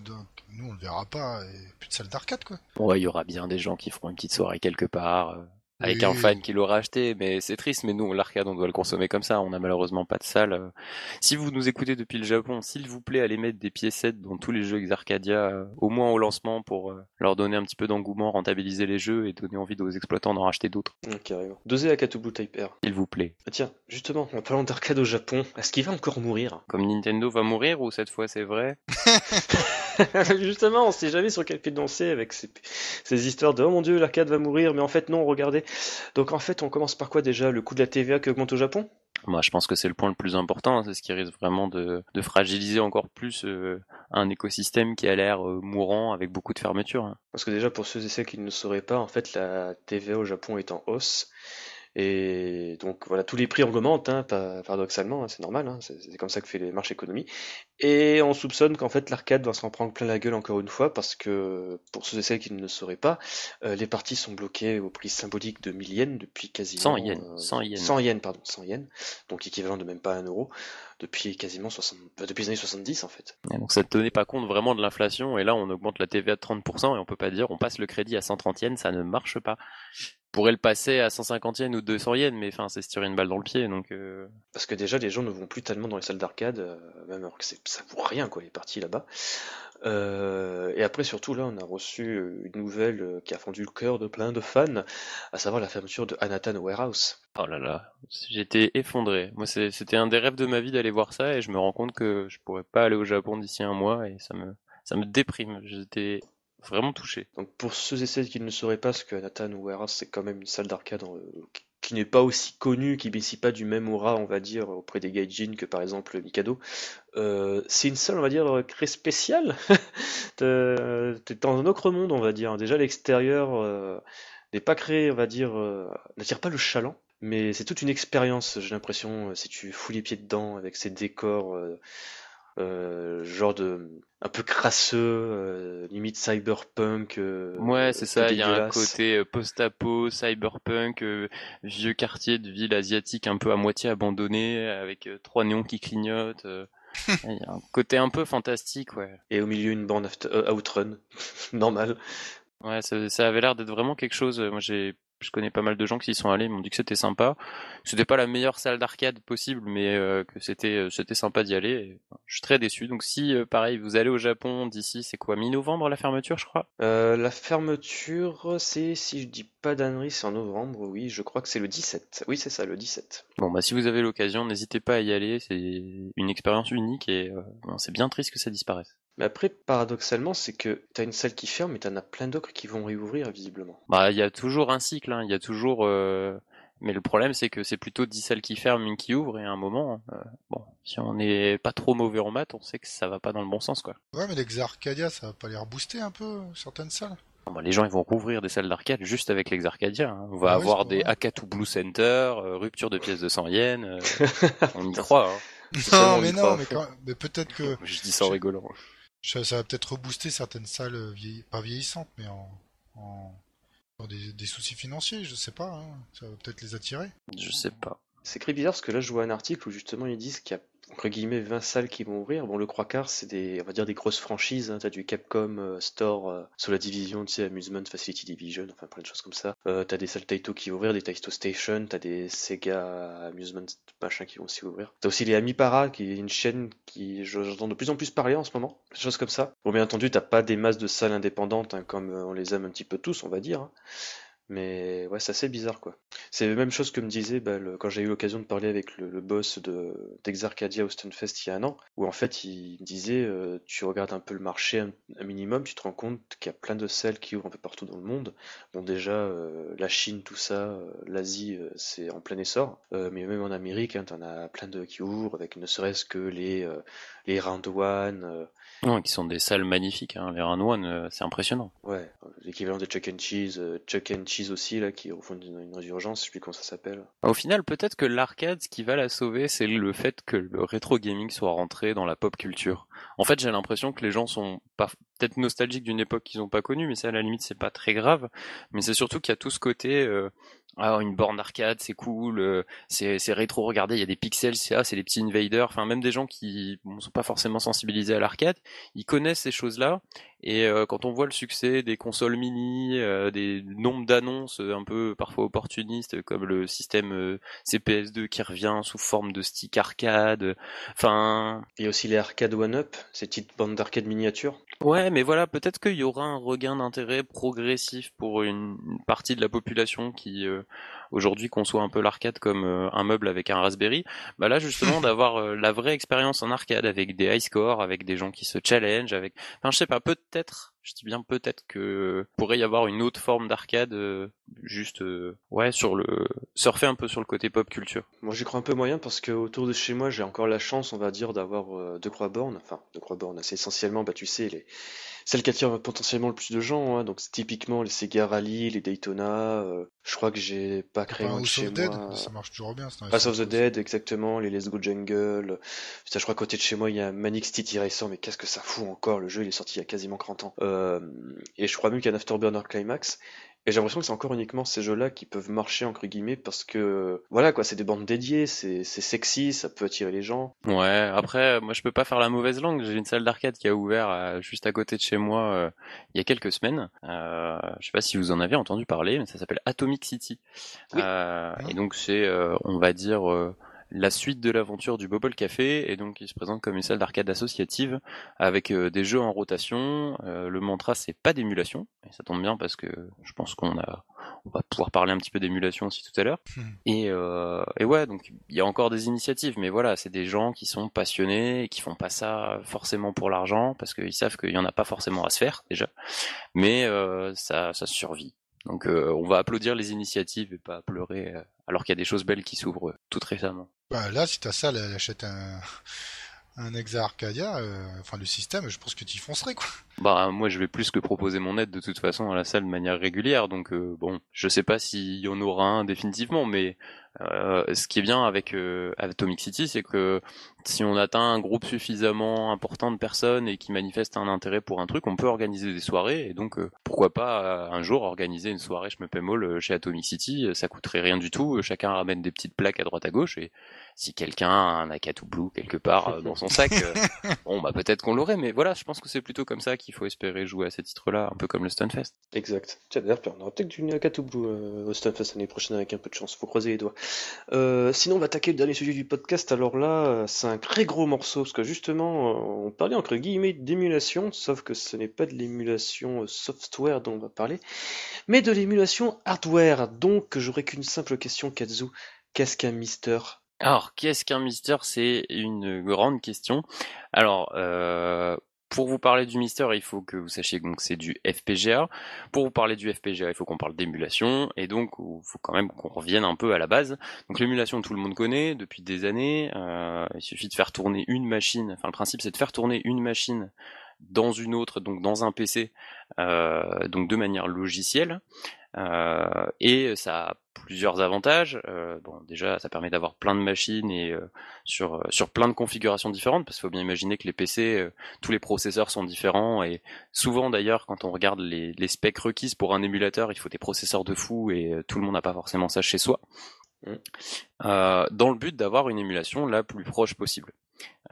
nous on le verra pas et plus de salle d'arcade quoi. Ouais, il y aura bien des gens qui feront une petite soirée quelque part avec un fan qui l'aura acheté, mais c'est triste, mais nous, l'arcade, on doit le consommer comme ça, on n'a malheureusement pas de salle. Si vous nous écoutez depuis le Japon, s'il vous plaît, allez mettre des piécettes dans tous les jeux Exarcadia, euh, au moins au lancement, pour euh, leur donner un petit peu d'engouement, rentabiliser les jeux et donner envie aux exploitants d'en racheter d'autres. Mmh, carrément. Dosez à Katubu Type R. S'il vous plaît. Ah, tiens, justement, en parlant d'arcade au Japon, est-ce qu'il va encore mourir? Comme Nintendo va mourir, ou cette fois c'est vrai? [LAUGHS] Justement, on sait jamais sur quel pied danser avec ces, ces histoires de oh mon dieu, l'arcade va mourir, mais en fait non, regardez. Donc en fait, on commence par quoi déjà Le coût de la TVA qui augmente au Japon? Moi, je pense que c'est le point le plus important. C'est ce qui risque vraiment de, fragiliser encore plus euh, un écosystème qui a l'air euh, mourant avec beaucoup de fermetures. Hein. Parce que déjà, pour ceux et celles qui ne sauraient pas, en fait, la TVA au Japon est en hausse. Et donc voilà, tous les prix augmentent, hein, paradoxalement, hein, c'est normal, hein, c'est comme ça que fait les marches économie. Et on soupçonne qu'en fait l'arcade va s'en prendre plein la gueule encore une fois, parce que pour ceux et celles qui ne le sauraient pas, euh, les parties sont bloquées au prix symbolique de 1000 yens depuis quasiment... 100 yens, 100 yens. 100 yens, pardon, 100 yens, donc équivalent de même pas un euro, depuis quasiment 60, depuis les années 70 en fait. donc ça ne tenait pas compte vraiment de l'inflation, et là on augmente la TVA de 30%, et on peut pas dire on passe le crédit à 130 yens, ça ne marche pas pourrait le passer à 150 yens ou 200 yens, mais enfin, c'est se tirer une balle dans le pied, donc. Euh. Parce que déjà, les gens ne vont plus tellement dans les salles d'arcade, euh, même alors que ça vaut rien, quoi, les parties là-bas. Euh, et après, surtout, là, on a reçu une nouvelle qui a fendu le cœur de plein de fans, à savoir la fermeture de Anatan Warehouse. Oh là là, j'étais effondré. Moi, c'était un des rêves de ma vie d'aller voir ça, et je me rends compte que je pourrais pas aller au Japon d'ici un mois, et ça me, ça me déprime. J'étais vraiment touché. Donc pour ceux et celles qui ne sauraient pas ce que Nathan Warehouse, c'est quand même une salle d'arcade euh, qui n'est pas aussi connue, qui bénéficie pas du même aura, on va dire, auprès des gaijin que par exemple Mikado. Euh, c'est une salle, on va dire, très spéciale. [LAUGHS] T'es dans un autre monde, on va dire. Déjà l'extérieur euh, n'est pas créé, on va dire, n'attire pas le chaland. Mais c'est toute une expérience, j'ai l'impression, si tu fous les pieds dedans avec ces décors euh, genre de un peu crasseux, euh, limite cyberpunk. Euh, ouais, c'est ça. Il y a un côté post-apo, cyberpunk, vieux quartier de ville asiatique un peu à moitié abandonné, avec trois néons qui clignotent. [LAUGHS] Il y a un côté un peu fantastique, ouais. Et au milieu une bande outrun, [LAUGHS] normal. Ouais, ça, ça avait l'air d'être vraiment quelque chose. Moi, j'ai je connais pas mal de gens qui y sont allés, ils m'ont dit que c'était sympa. C'était pas la meilleure salle d'arcade possible, mais euh, que c'était euh, c'était sympa d'y aller. je suis très déçu. Donc si euh, pareil, vous allez au Japon d'ici, c'est quoi mi-novembre la fermeture, je crois? La fermeture, c'est si je dis pas d'annerie, c'est en novembre. Oui, je crois que c'est le 17. Oui, c'est ça, le 17. Bon bah si vous avez l'occasion, n'hésitez pas à y aller. C'est une expérience unique et c'est bien triste que ça disparaisse. Mais après, paradoxalement, c'est que t'as une salle qui ferme, mais t'en as plein d'autres qui vont réouvrir, visiblement. Bah, il y a toujours un cycle, hein. il y a toujours. Euh, mais le problème, c'est que c'est plutôt 10 salles qui ferment, une qui ouvre, et à un moment, euh, bon, si on n'est pas trop mauvais en maths, on sait que ça va pas dans le bon sens, quoi. Ouais, mais l'ex Arcadia, ça va pas les rebooster un peu, certaines salles bah, les gens ils vont rouvrir des salles d'arcade juste avec les Arcadia. Hein. On va ah avoir des Akatu Blue Center, euh, rupture de pièces de 100 yens. [LAUGHS] on y croit. Hein. Non, mais non, mais, mais peut-être que. Je dis ça en rigolant. Ça, va peut-être rebooster certaines salles pas vieillissantes, mais en, en... des, soucis financiers, je sais pas. Hein. Ça va peut-être les attirer. Je sais pas. C'est très bizarre parce que là, je vois un article où justement ils disent qu'il y a entre guillemets 20 salles qui vont ouvrir. Bon, le croix quart, c'est des, on va dire des grosses franchises. Hein. T'as du Capcom euh, Store euh, sur la division, tu Amusement Facility Division, enfin plein de choses comme ça. Euh, t'as des salles Taito qui vont ouvrir, des Taito Station, t'as des Sega Amusement machin qui vont aussi ouvrir. T'as aussi les Amipara, qui est une chaîne qui j'entends de plus en plus parler en ce moment, des choses comme ça. Bon, bien entendu, t'as pas des masses de salles indépendantes hein, comme on les aime un petit peu tous, on va dire. Hein. Mais ouais, c'est assez bizarre quoi. C'est la même chose que me disait bah, quand j'ai eu l'occasion de parler avec le, boss de d'Exarcadia au Stunfest il y a un an, où en fait il me disait euh, tu regardes un peu le marché un, minimum, tu te rends compte qu'il y a plein de salles qui ouvrent un peu partout dans le monde. Bon déjà euh, la Chine, tout ça, euh, l'Asie c'est en plein essor, mais même en Amérique, hein, t'en as plein de qui ouvrent avec ne serait-ce que les les. Non, qui sont des salles magnifiques, hein. les round one c'est impressionnant. Ouais, l'équivalent de Chuck and Cheese, Chuck and Cheese cheese aussi, là, qui refont une, une résurgence, je sais plus comment ça s'appelle. Au final, peut-être que l'arcade, ce qui va la sauver, c'est le fait que le rétro gaming soit rentré dans la pop culture. En fait, j'ai l'impression que les gens sont pas peut-être nostalgiques d'une époque qu'ils n'ont pas connue, mais ça, à la limite, c'est pas très grave. Mais c'est surtout qu'il y a tout ce côté, euh, ah, une borne arcade, c'est cool, euh, c'est, c'est rétro, regardez, il y a des pixels, c'est, ah, c'est les petits invaders, enfin, même des gens qui ne sont pas forcément sensibilisés à l'arcade, ils connaissent ces choses-là, et euh, quand on voit le succès des consoles mini, euh, des nombres d'annonces un peu parfois opportunistes, comme le système CPS2 qui revient sous forme de stick arcade, enfin... Il y a aussi les arcades one-up, ces petites bandes d'arcade miniatures. Ouais, mais voilà, peut-être qu'il y aura un regain d'intérêt progressif pour une partie de la population qui aujourd'hui conçoit un peu l'arcade comme euh, un meuble avec un Raspberry, bah là justement [LAUGHS] d'avoir euh, la vraie expérience en arcade avec des high scores, avec des gens qui se challenge, avec, enfin je sais pas, peut-être, je dis bien peut-être que pourrait y avoir une autre forme d'arcade, euh, juste ouais sur le surfer un peu sur le côté pop culture. Moi j'y crois un peu moyen parce que autour de chez moi j'ai encore la chance, on va dire, d'avoir deux croix bornes, enfin deux croix bornes, c'est essentiellement, bah tu sais les celle qui attire potentiellement le plus de gens. Hein. Donc c'est typiquement les Sega Rally, les Daytona. Euh, je crois que j'ai pas créé enfin, chez Dead, moi. Ça marche toujours bien. Pass of the Dead, exactement. Les Let's Go Jungle. Putain, je crois qu'à côté de chez moi il y a Manix City Racer, mais qu'est-ce que ça fout encore Le jeu il est sorti il y a quasiment 30 ans. Euh, et je crois même qu'il y a un Afterburner Climax. Et j'ai l'impression que c'est encore uniquement ces jeux-là qui peuvent marcher entre guillemets parce que voilà quoi, c'est des bandes dédiées, c'est sexy, ça peut attirer les gens. Ouais, après moi je peux pas faire la mauvaise langue, j'ai une salle d'arcade qui a ouvert euh, juste à côté de chez moi euh, il y a quelques semaines. Euh, je sais pas si vous en avez entendu parler, mais ça s'appelle Atomic City. Euh, et donc c'est on va dire la suite de l'aventure du Bobble Café et donc il se présente comme une salle d'arcade associative avec euh, des jeux en rotation. Euh, le mantra c'est pas d'émulation et ça tombe bien parce que je pense qu'on a on va pouvoir parler un petit peu d'émulation aussi tout à l'heure. Hmm. Et, euh, et ouais donc il y a encore des initiatives mais voilà c'est des gens qui sont passionnés et qui font pas ça forcément pour l'argent parce qu'ils savent qu'il y en a pas forcément à se faire déjà mais ça ça survit donc euh, on va applaudir les initiatives et pas pleurer euh, alors qu'il y a des choses belles qui s'ouvrent euh, tout récemment. Bah là, si ta salle elle achète un, [LAUGHS] un Arcadia, enfin le système, je pense que tu y foncerais quoi. Bah moi je vais plus que proposer mon aide de toute façon à la salle de manière régulière, donc bon, je sais pas s'il y en aura un définitivement, mais euh, ce qui est bien avec, euh, Atomic City, c'est que si on atteint un groupe suffisamment important de personnes et qui manifestent un intérêt pour un truc, on peut organiser des soirées et donc euh, pourquoi pas un jour organiser une soirée je me Mall chez Atomic City, ça coûterait rien du tout, chacun ramène des petites plaques à droite à gauche et si quelqu'un a un Akatu Blue quelque part dans son sac, [LAUGHS] bon bah peut-être qu'on l'aurait, mais voilà, je pense que c'est plutôt comme ça qu'il faut espérer jouer à ces titres-là, un peu comme le Stunfest. Exact. Tiens d'ailleurs, on aura peut-être du Akatu Blue au Stunfest l'année prochaine avec un peu de chance, faut croiser les doigts. Euh, sinon, on va attaquer le dernier sujet du podcast. Alors là, c'est un très gros morceau, parce que justement, euh, on parlait entre guillemets d'émulation, sauf que ce n'est pas de l'émulation euh, software dont on va parler, mais de l'émulation hardware. Donc, j'aurais qu'une simple question, Kazu. Qu'est-ce qu'un Mister? Alors, qu'est-ce qu'un Mister? C'est une grande question. Alors, euh, pour vous parler du Mister, il faut que vous sachiez que c'est du FPGA. Pour vous parler du FPGA, il faut qu'on parle d'émulation, et donc il faut quand même qu'on revienne un peu à la base. Donc l'émulation, tout le monde connaît depuis des années. Euh, il suffit de faire tourner une machine. Enfin, le principe, c'est de faire tourner une machine dans une autre, donc dans un PC, euh, donc de manière logicielle. Euh, et ça plusieurs avantages. Euh, bon, déjà, ça permet d'avoir plein de machines et euh, sur sur plein de configurations différentes, parce qu'il faut bien imaginer que les PC, tous les processeurs sont différents et souvent d'ailleurs, quand on regarde les, les specs requises pour un émulateur, il faut des processeurs de fou et tout le monde n'a pas forcément ça chez soi. Mmh. dans le but d'avoir une émulation la plus proche possible.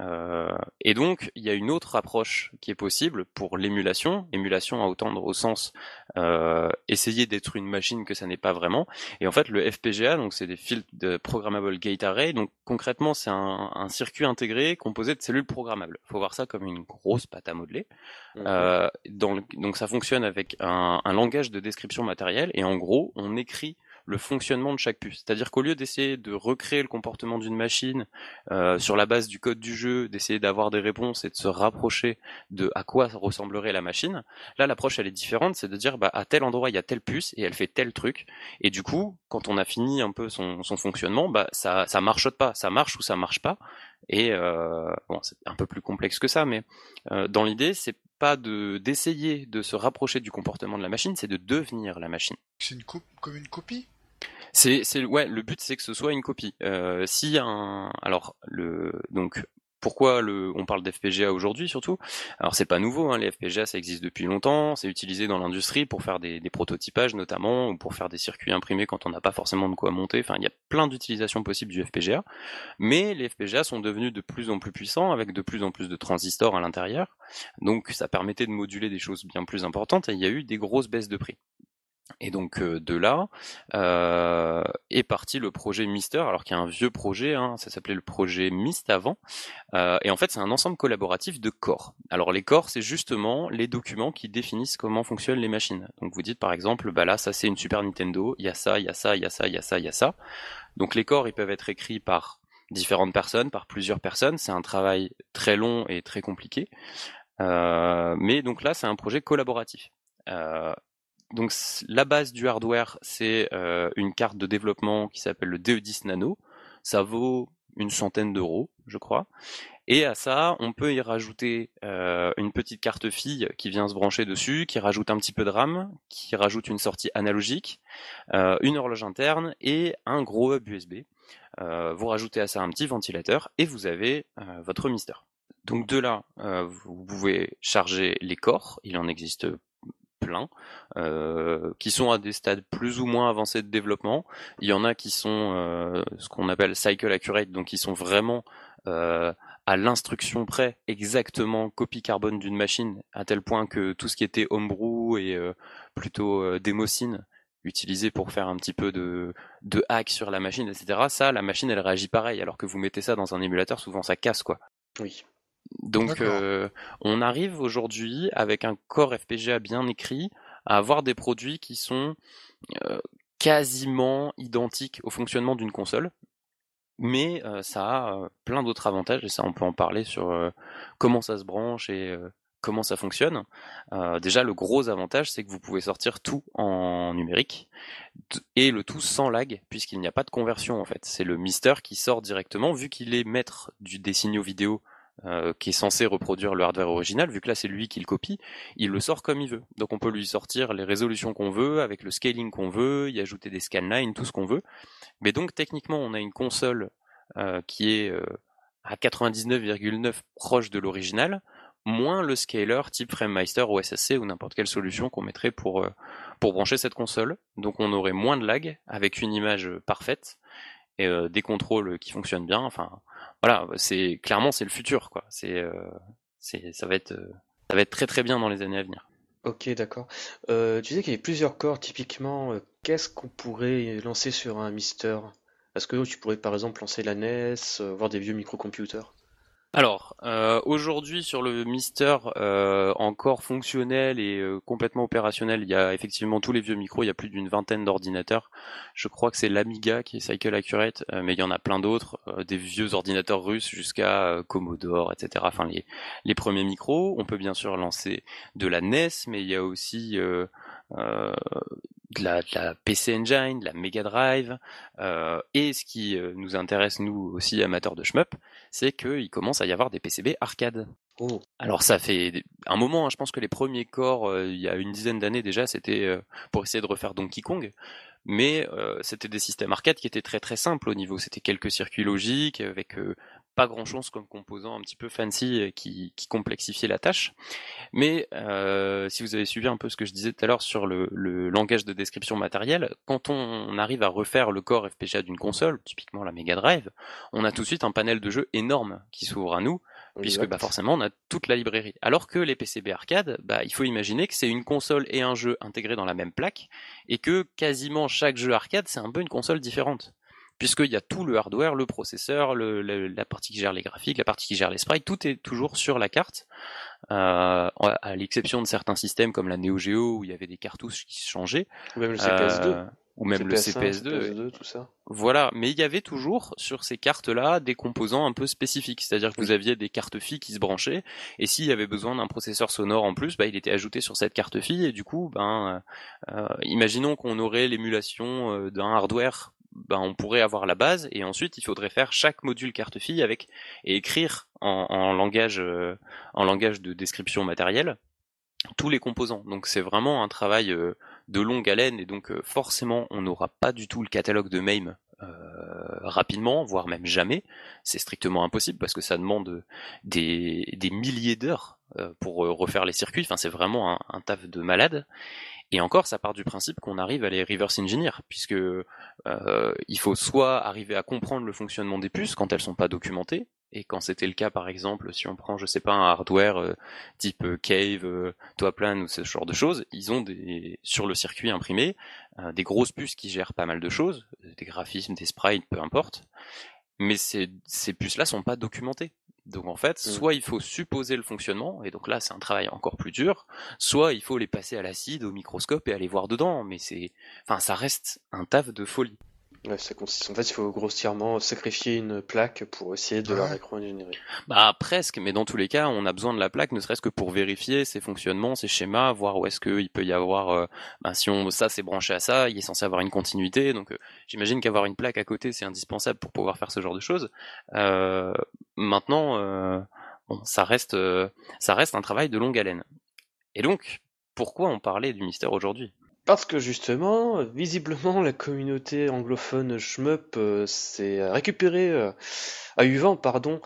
Euh, et donc, il y a une autre approche qui est possible pour l'émulation. Émulation à entendre au sens euh, essayer d'être une machine que ça n'est pas vraiment. Et en fait, le FPGA, donc c'est des filtres de programmable gate array. Donc concrètement, c'est un, circuit intégré composé de cellules programmables. Il faut voir ça comme une grosse pâte à modeler. Euh, donc ça fonctionne avec un, un langage de description matérielle. Et en gros, on écrit le fonctionnement de chaque puce. C'est-à-dire qu'au lieu d'essayer de recréer le comportement d'une machine euh, sur la base du code du jeu, d'essayer d'avoir des réponses et de se rapprocher de à quoi ressemblerait la machine, là l'approche elle est différente, c'est de dire bah à tel endroit il y a telle puce et elle fait tel truc. Et du coup, quand on a fini un peu son, son fonctionnement, bah ça ça marche pas, ça marche ou ça marche pas. Et euh, bon, c'est un peu plus complexe que ça, mais euh, dans l'idée, c'est pas de d'essayer de se rapprocher du comportement de la machine, c'est de devenir la machine. C'est comme une copie? C'est, c'est ouais, le but c'est que ce soit une copie. Euh, si un, alors le donc pourquoi le, on parle d'FPGA aujourd'hui surtout? Alors c'est pas nouveau, hein, les FPGA ça existe depuis longtemps, c'est utilisé dans l'industrie pour faire des, des, prototypages notamment ou pour faire des circuits imprimés quand on n'a pas forcément de quoi monter. Enfin, il y a plein d'utilisations possibles du FPGA, mais les FPGA sont devenus de plus en plus puissants avec de plus en plus de transistors à l'intérieur, donc ça permettait de moduler des choses bien plus importantes et il y a eu des grosses baisses de prix. Et donc euh, de là euh, est parti le projet Mister, alors qu'il y a un vieux projet, hein, ça s'appelait le projet Mist avant. Euh, et en fait, c'est un ensemble collaboratif de corps. Alors les corps, c'est justement les documents qui définissent comment fonctionnent les machines. Donc vous dites par exemple, bah là, ça c'est une Super Nintendo, il y a ça, il y a ça, il y a ça, il y a ça, il y a ça. Donc les corps, ils peuvent être écrits par différentes personnes, par plusieurs personnes. C'est un travail très long et très compliqué. mais donc là, c'est un projet collaboratif. Euh, donc la base du hardware, c'est euh, une carte de développement qui s'appelle le DE10 Nano. Ça vaut une centaine d'euros, je crois. Et à ça, on peut y rajouter euh, une petite carte fille qui vient se brancher dessus, qui rajoute un petit peu de RAM, qui rajoute une sortie analogique, euh, une horloge interne et un gros hub USB. vous rajoutez à ça un petit ventilateur et vous avez votre Mister. Donc de là, vous pouvez charger les corps. Il en existe plein, euh, qui sont à des stades plus ou moins avancés de développement. Il y en a qui sont euh, ce qu'on appelle cycle accurate, donc qui sont vraiment euh, à l'instruction près, exactement copie carbone d'une machine, à tel point que tout ce qui était homebrew et plutôt démocine utilisé pour faire un petit peu de, hack sur la machine, etc. Ça, la machine, elle réagit pareil, alors que vous mettez ça dans un émulateur, souvent ça casse, quoi. Oui. Donc euh, on arrive aujourd'hui avec un corps FPGA bien écrit à avoir des produits qui sont euh, quasiment identiques au fonctionnement d'une console, mais euh, ça a plein d'autres avantages et ça on peut en parler sur comment ça se branche et comment ça fonctionne. déjà le gros avantage c'est que vous pouvez sortir tout en numérique et le tout sans lag puisqu'il n'y a pas de conversion en fait. C'est le Mister qui sort directement vu qu'il est maître du, des signaux vidéo euh, qui est censé reproduire le hardware original, vu que là c'est lui qui le copie, il le sort comme il veut. Donc on peut lui sortir les résolutions qu'on veut, avec le scaling qu'on veut, y ajouter des scanlines, tout ce qu'on veut. Mais donc techniquement on a une console euh, qui est euh, à 99,9 proche de l'original, moins le scaler type FrameMeister ou SSC ou n'importe quelle solution qu'on mettrait pour, pour brancher cette console. Donc on aurait moins de lag avec une image parfaite et des contrôles qui fonctionnent bien. Enfin, voilà, c'est clairement c'est le futur quoi. C'est euh, ça va être euh, ça va être très très bien dans les années à venir. Ok, d'accord. Euh, tu sais qu'il y a plusieurs corps, typiquement, qu'est-ce qu'on pourrait lancer sur un Mister? Est-ce que tu pourrais par exemple lancer la NES, voir des vieux microcomputers? Alors, euh, aujourd'hui sur le Mister euh, encore fonctionnel et euh, complètement opérationnel, il y a effectivement tous les vieux micros, il y a plus d'une vingtaine d'ordinateurs. Je crois que c'est l'Amiga qui est Cycle Accurate, mais il y en a plein d'autres, des vieux ordinateurs russes jusqu'à Commodore, etc. Enfin les, les premiers micros. On peut bien sûr lancer de la NES, mais il y a aussi de la, la, PC Engine, de la Mega Drive, euh, et ce qui euh, nous intéresse nous aussi amateurs de shmup, c'est qu'il commence à y avoir des PCB arcade. Oh. Alors ça fait un moment, hein, je pense que les premiers corps, euh, il y a une dizaine d'années déjà, c'était pour essayer de refaire Donkey Kong, mais c'était des systèmes arcade qui étaient très très simples au niveau, c'était quelques circuits logiques avec pas grand chose comme composant un petit peu fancy euh, qui, qui complexifiait la tâche. Mais euh, si vous avez suivi un peu ce que je disais tout à l'heure sur le, le, langage de description matérielle, quand on arrive à refaire le corps FPGA d'une console, typiquement la Mega Drive, on a tout de suite un panel de jeux énorme qui s'ouvre à nous, puisque bah, forcément on a toute la librairie. Alors que les PCB arcade, bah, il faut imaginer que c'est une console et un jeu intégrés dans la même plaque, et que quasiment chaque jeu arcade c'est un peu une console différente puisqu'il y a tout le hardware, le processeur, la partie qui gère les graphiques, la partie qui gère les sprites, tout est toujours sur la carte, euh, à l'exception de certains systèmes comme la Neo Geo où il y avait des cartouches qui se changeaient. Ou même le CPS2. Euh, ou même le CPS2. tout ça. Voilà, mais il y avait toujours sur ces cartes-là des composants un peu spécifiques, c'est-à-dire que vous aviez des cartes filles qui se branchaient, et s'il y avait besoin d'un processeur sonore en plus, bah, il était ajouté sur cette carte fille, et du coup, ben, euh, imaginons qu'on aurait l'émulation d'un hardware ben, on pourrait avoir la base et ensuite il faudrait faire chaque module carte fille avec et écrire en, langage euh, en langage de description matérielle tous les composants. Donc c'est vraiment un travail de longue haleine et donc forcément on n'aura pas du tout le catalogue de MAME rapidement, voire même jamais. C'est strictement impossible parce que ça demande des, des milliers d'heures pour refaire les circuits. Enfin, c'est vraiment un, un, taf de malade. Et encore, ça part du principe qu'on arrive à les reverse engineer, puisque euh, il faut soit arriver à comprendre le fonctionnement des puces quand elles sont pas documentées, et quand c'était le cas, par exemple, si on prend, je sais pas, un hardware euh, type euh, Cave, euh, Toaplan ou ce genre de choses, ils ont des sur le circuit imprimé des grosses puces qui gèrent pas mal de choses, des graphismes, des sprites, peu importe. Mais ces, ces puces-là sont pas documentées. Donc en fait, mm. soit il faut supposer le fonctionnement, et donc là c'est un travail encore plus dur, soit il faut les passer à l'acide, au microscope et aller voir dedans, mais c'est, enfin ça reste un taf de folie. Ouais, ça consiste. En fait, il faut grossièrement sacrifier une plaque pour essayer de la rétro-ingénierer. Bah presque, mais dans tous les cas, on a besoin de la plaque, ne serait-ce que pour vérifier ses fonctionnements, ses schémas, voir où est-ce qu'il peut y avoir. Euh, bah, si on ça c'est branché à ça, il est censé avoir une continuité. Donc, euh, j'imagine qu'avoir une plaque à côté, c'est indispensable pour pouvoir faire ce genre de choses. Euh, maintenant, euh, bon, ça reste, ça reste un travail de longue haleine. Et donc, pourquoi on parlait du mystère aujourd'hui? Parce que justement, visiblement, la communauté anglophone shmup euh, s'est récupérée, euh, a eu vent, pardon,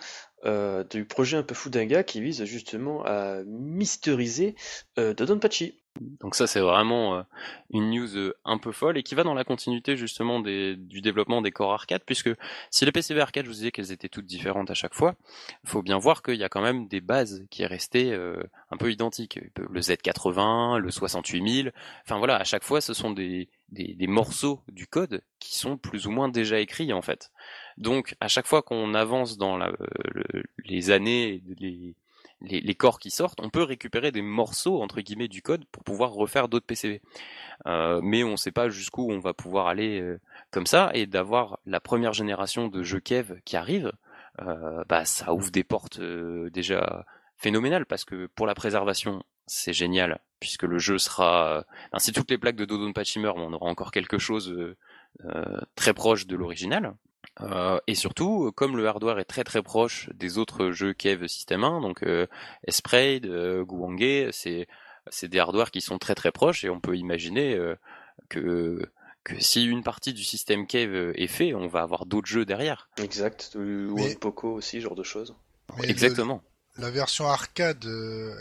euh, du projet un peu foudinga qui vise justement à mystériser euh, Dodonpachi. Donc ça c'est vraiment euh, une news euh, un peu folle et qui va dans la continuité justement des, du développement des corps arcade puisque si les PCB arcade je vous disais qu'elles étaient toutes différentes à chaque fois, il faut bien voir qu'il y a quand même des bases qui est resté euh, un peu identiques. Le Z80, le 68000, enfin voilà, à chaque fois ce sont des, des, des, morceaux du code qui sont plus ou moins déjà écrits en fait. Donc à chaque fois qu'on avance dans la, les années, les, les, corps qui sortent, on peut récupérer des morceaux entre guillemets du code pour pouvoir refaire d'autres PCB. Euh, mais on ne sait pas jusqu'où on va pouvoir aller euh, comme ça et d'avoir la première génération de jeux Kev qui arrive, euh, bah ça ouvre des portes déjà phénoménales parce que pour la préservation c'est génial puisque le jeu sera si toutes les plaques de Dodon meurent, on aura encore quelque chose très proche de l'original euh, et surtout, comme le hardware est très très proche des autres jeux Kev System 1, donc euh, Esprade, euh, c'est c'est des hardwares qui sont très très proches et on peut imaginer euh, que que si une partie du système Kev est fait, on va avoir d'autres jeux derrière. Exact, ou un Poco aussi, genre de choses. Exactement. la version arcade,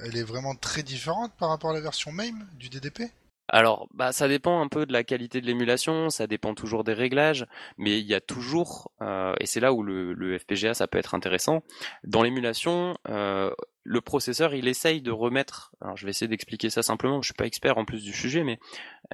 elle est vraiment très différente par rapport à la version MAME du DDP alors, bah, ça dépend un peu de la qualité de l'émulation, ça dépend toujours des réglages, mais il y a toujours, euh, et c'est là où le, FPGA ça peut être intéressant, dans l'émulation, euh, le processeur, il essaye de remettre, alors je vais essayer d'expliquer ça simplement, je suis pas expert en plus du sujet, mais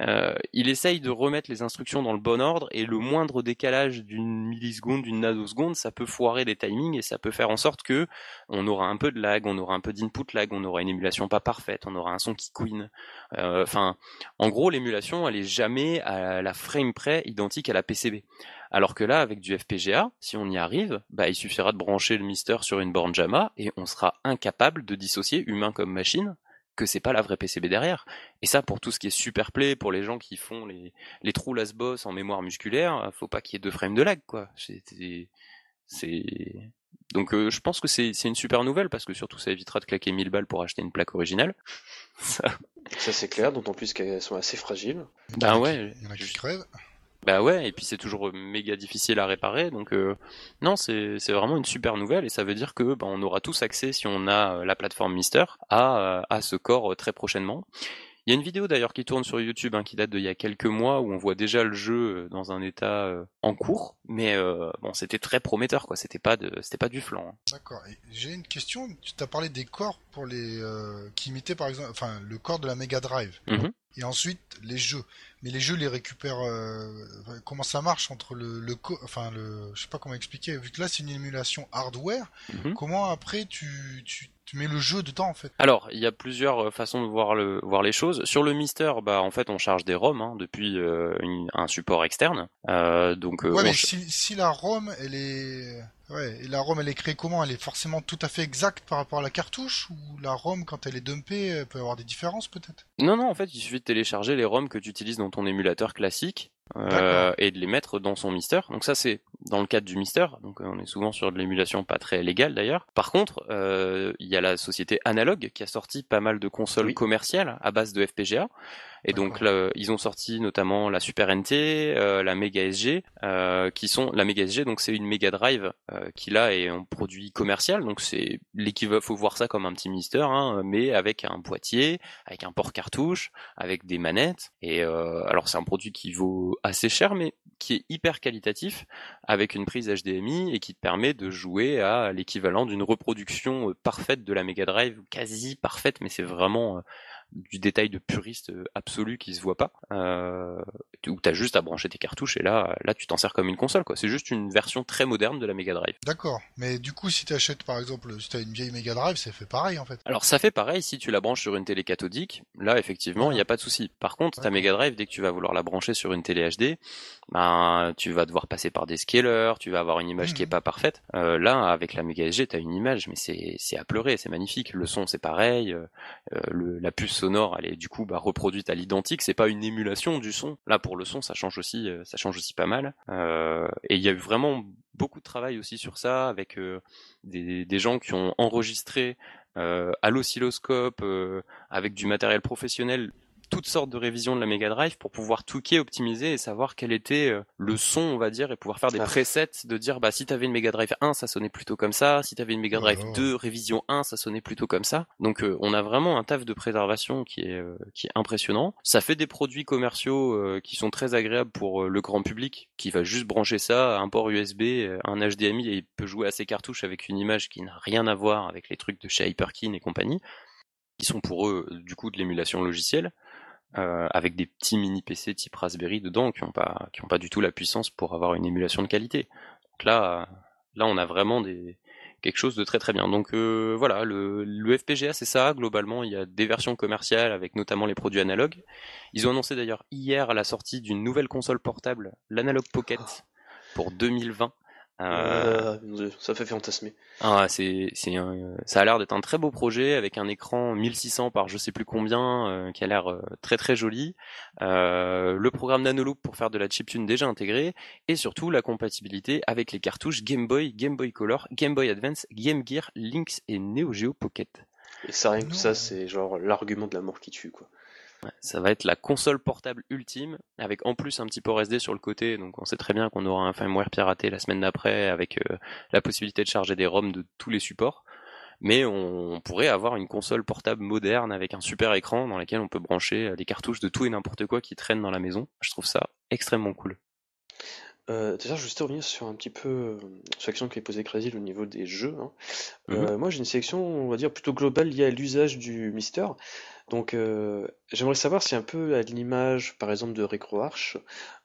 euh, il essaye de remettre les instructions dans le bon ordre et le moindre décalage d'une milliseconde, d'une nanoseconde, ça peut foirer des timings et ça peut faire en sorte que on aura un peu de lag, on aura un peu d'input lag, on aura une émulation pas parfaite, on aura un son qui couine. Euh, enfin, en gros, l'émulation, elle est jamais à la frame près identique à la PCB. Alors que là, avec du FPGA, si on y arrive, bah, il suffira de brancher le Mister sur une borne JAMA et on sera incapable de dissocier humain comme machine que c'est pas la vraie PCB derrière. Et ça, pour tout ce qui est super play, pour les gens qui font les, les trous las boss en mémoire musculaire, faut pas qu'il y ait deux frames de lag, quoi. C'est, donc euh, je pense que c'est une super nouvelle parce que surtout ça évitera de claquer 1000 balles pour acheter une plaque originale. [LAUGHS] ça, ça c'est clair, d'autant plus qu'elles sont assez fragiles. Ben ouais. Il y en a qui crèvent. Bah ouais, et puis c'est toujours méga difficile à réparer, donc euh, non, c'est vraiment une super nouvelle et ça veut dire que bah, on aura tous accès si on a euh, la plateforme Mister à, euh, à ce corps très prochainement. Il y a une vidéo d'ailleurs qui tourne sur YouTube hein, qui date d'il y a quelques mois où on voit déjà le jeu dans un état en cours, mais bon, c'était très prometteur quoi. C'était pas de, c'était pas du flanc. Hein. D'accord. J'ai une question. Tu t'as parlé des corps pour les qui imitaient par exemple, enfin le corps de la Mega Drive. Mm-hmm. Et ensuite les jeux mais les jeux les récupèrent. Euh, comment ça marche entre le, le enfin le, je sais pas comment expliquer. Vu que là c'est une émulation hardware, mhm. comment après tu, tu, tu mets le jeu dedans en fait. Alors il y a plusieurs euh, façons de voir le voir les choses. Sur le Mister, bah en fait on charge des ROM hein, depuis euh, un support externe. Euh, donc ouais, mais si, si la ROM elle est Ouais, et la ROM elle est créée comment? Elle est forcément tout à fait exacte par rapport à la cartouche? Ou la ROM quand elle est dumpée elle peut avoir des différences peut-être? Non non en fait il suffit de télécharger les ROM que tu utilises dans ton émulateur classique euh, et de les mettre dans son Mister. Donc ça c'est dans le cadre du Mister, donc on est souvent sur de l'émulation pas très légale d'ailleurs. Par contre, il y a la société Analog qui a sorti pas mal de consoles commerciales à base de FPGA. Et donc là, ils ont sorti notamment la Super NT, euh, la Mega SG, euh, qui sont la Mega SG. Donc c'est une Mega Drive euh, qui là est un produit commercial. Donc c'est l'équivalent, faut voir ça comme un petit Mister, hein, mais avec un boîtier, avec un port cartouche, avec des manettes. Et alors c'est un produit qui vaut assez cher, mais qui est hyper qualitatif, avec une prise HDMI et qui te permet de jouer à l'équivalent d'une reproduction parfaite de la Mega Drive, quasi parfaite, mais c'est vraiment du détail de puriste euh, absolu qui se voit pas, euh, où t'as juste à brancher tes cartouches et là, là tu t'en sers comme une console quoi. C'est juste une version très moderne de la Mega Drive. D'accord, mais du coup si t'achètes par exemple, si t'as une vieille Mega Drive, ça fait pareil en fait. Alors ça fait pareil si tu la branches sur une télé cathodique, là effectivement il n'y a pas de souci. Par contre ta Mega Drive dès que tu vas vouloir la brancher sur une télé HD, ben tu vas devoir passer par des scalers, tu vas avoir une image qui est mmh. pas parfaite. Euh, là avec la Mega SG t'as une image mais c'est c'est à pleurer, c'est magnifique. Le son c'est pareil, euh, le, la puce sonore, elle est du coup bah, reproduite à l'identique. C'est pas une émulation du son. Là, pour le son, ça change aussi, euh, ça change aussi pas mal. Euh, et il y a eu vraiment beaucoup de travail aussi sur ça, avec euh, des, des, gens qui ont enregistré à l'oscilloscope, avec du matériel professionnel, toutes sortes de révisions de la Mega Drive pour pouvoir tweaker, optimiser et savoir quel était euh, le son, on va dire, et pouvoir faire des presets de dire bah si t'avais une Mega Drive 1, ça sonnait plutôt comme ça, si t'avais une Mega Drive 2 révision 1, ça sonnait plutôt comme ça. Donc euh, on a vraiment un taf de préservation qui est euh, qui est impressionnant. Ça fait des produits commerciaux qui sont très agréables pour le grand public qui va juste brancher ça à un port USB, un HDMI et il peut jouer à ses cartouches avec une image qui n'a rien à voir avec les trucs de chez Hyperkin et compagnie qui sont pour eux du coup de l'émulation logicielle. Euh, avec des petits mini PC type Raspberry dedans qui n'ont pas qui ont pas du tout la puissance pour avoir une émulation de qualité. Donc là là on a vraiment des quelque chose de très très bien. Donc euh, voilà, le, le FPGA c'est ça, globalement il y a des versions commerciales avec notamment les produits analogues. Ils ont annoncé d'ailleurs hier la sortie d'une nouvelle console portable, l'Analog Pocket, pour 2020, euh, ça fait fantasmer. Ah, c'est, c'est ça a l'air d'être un très beau projet avec un écran 1600 par je sais plus combien euh, qui a l'air euh, très très joli. le programme Nanoloop pour faire de la chiptune déjà intégré et surtout la compatibilité avec les cartouches Game Boy, Game Boy Color, Game Boy Advance, Game Gear, Lynx et Neo Geo Pocket. Et ça rien que ça, c'est genre l'argument de la mort qui tue quoi ça va être la console portable ultime, avec en plus un petit port SD sur le côté, donc on sait très bien qu'on aura un firmware piraté la semaine d'après, avec euh, la possibilité de charger des ROM de tous les supports. Mais on pourrait avoir une console portable moderne avec un super écran dans lequel on peut brancher euh, des cartouches de tout et n'importe quoi qui traînent dans la maison. Je trouve ça extrêmement cool. Euh, déjà, je vais revenir sur un petit peu euh, sur la question qui est posée Crazy au niveau des jeux. Hein. Mm-hmm. moi, j'ai une sélection, on va dire, plutôt globale liée à l'usage du Mister. Donc, euh, j'aimerais savoir si un peu à l'image, par exemple, de RetroArch,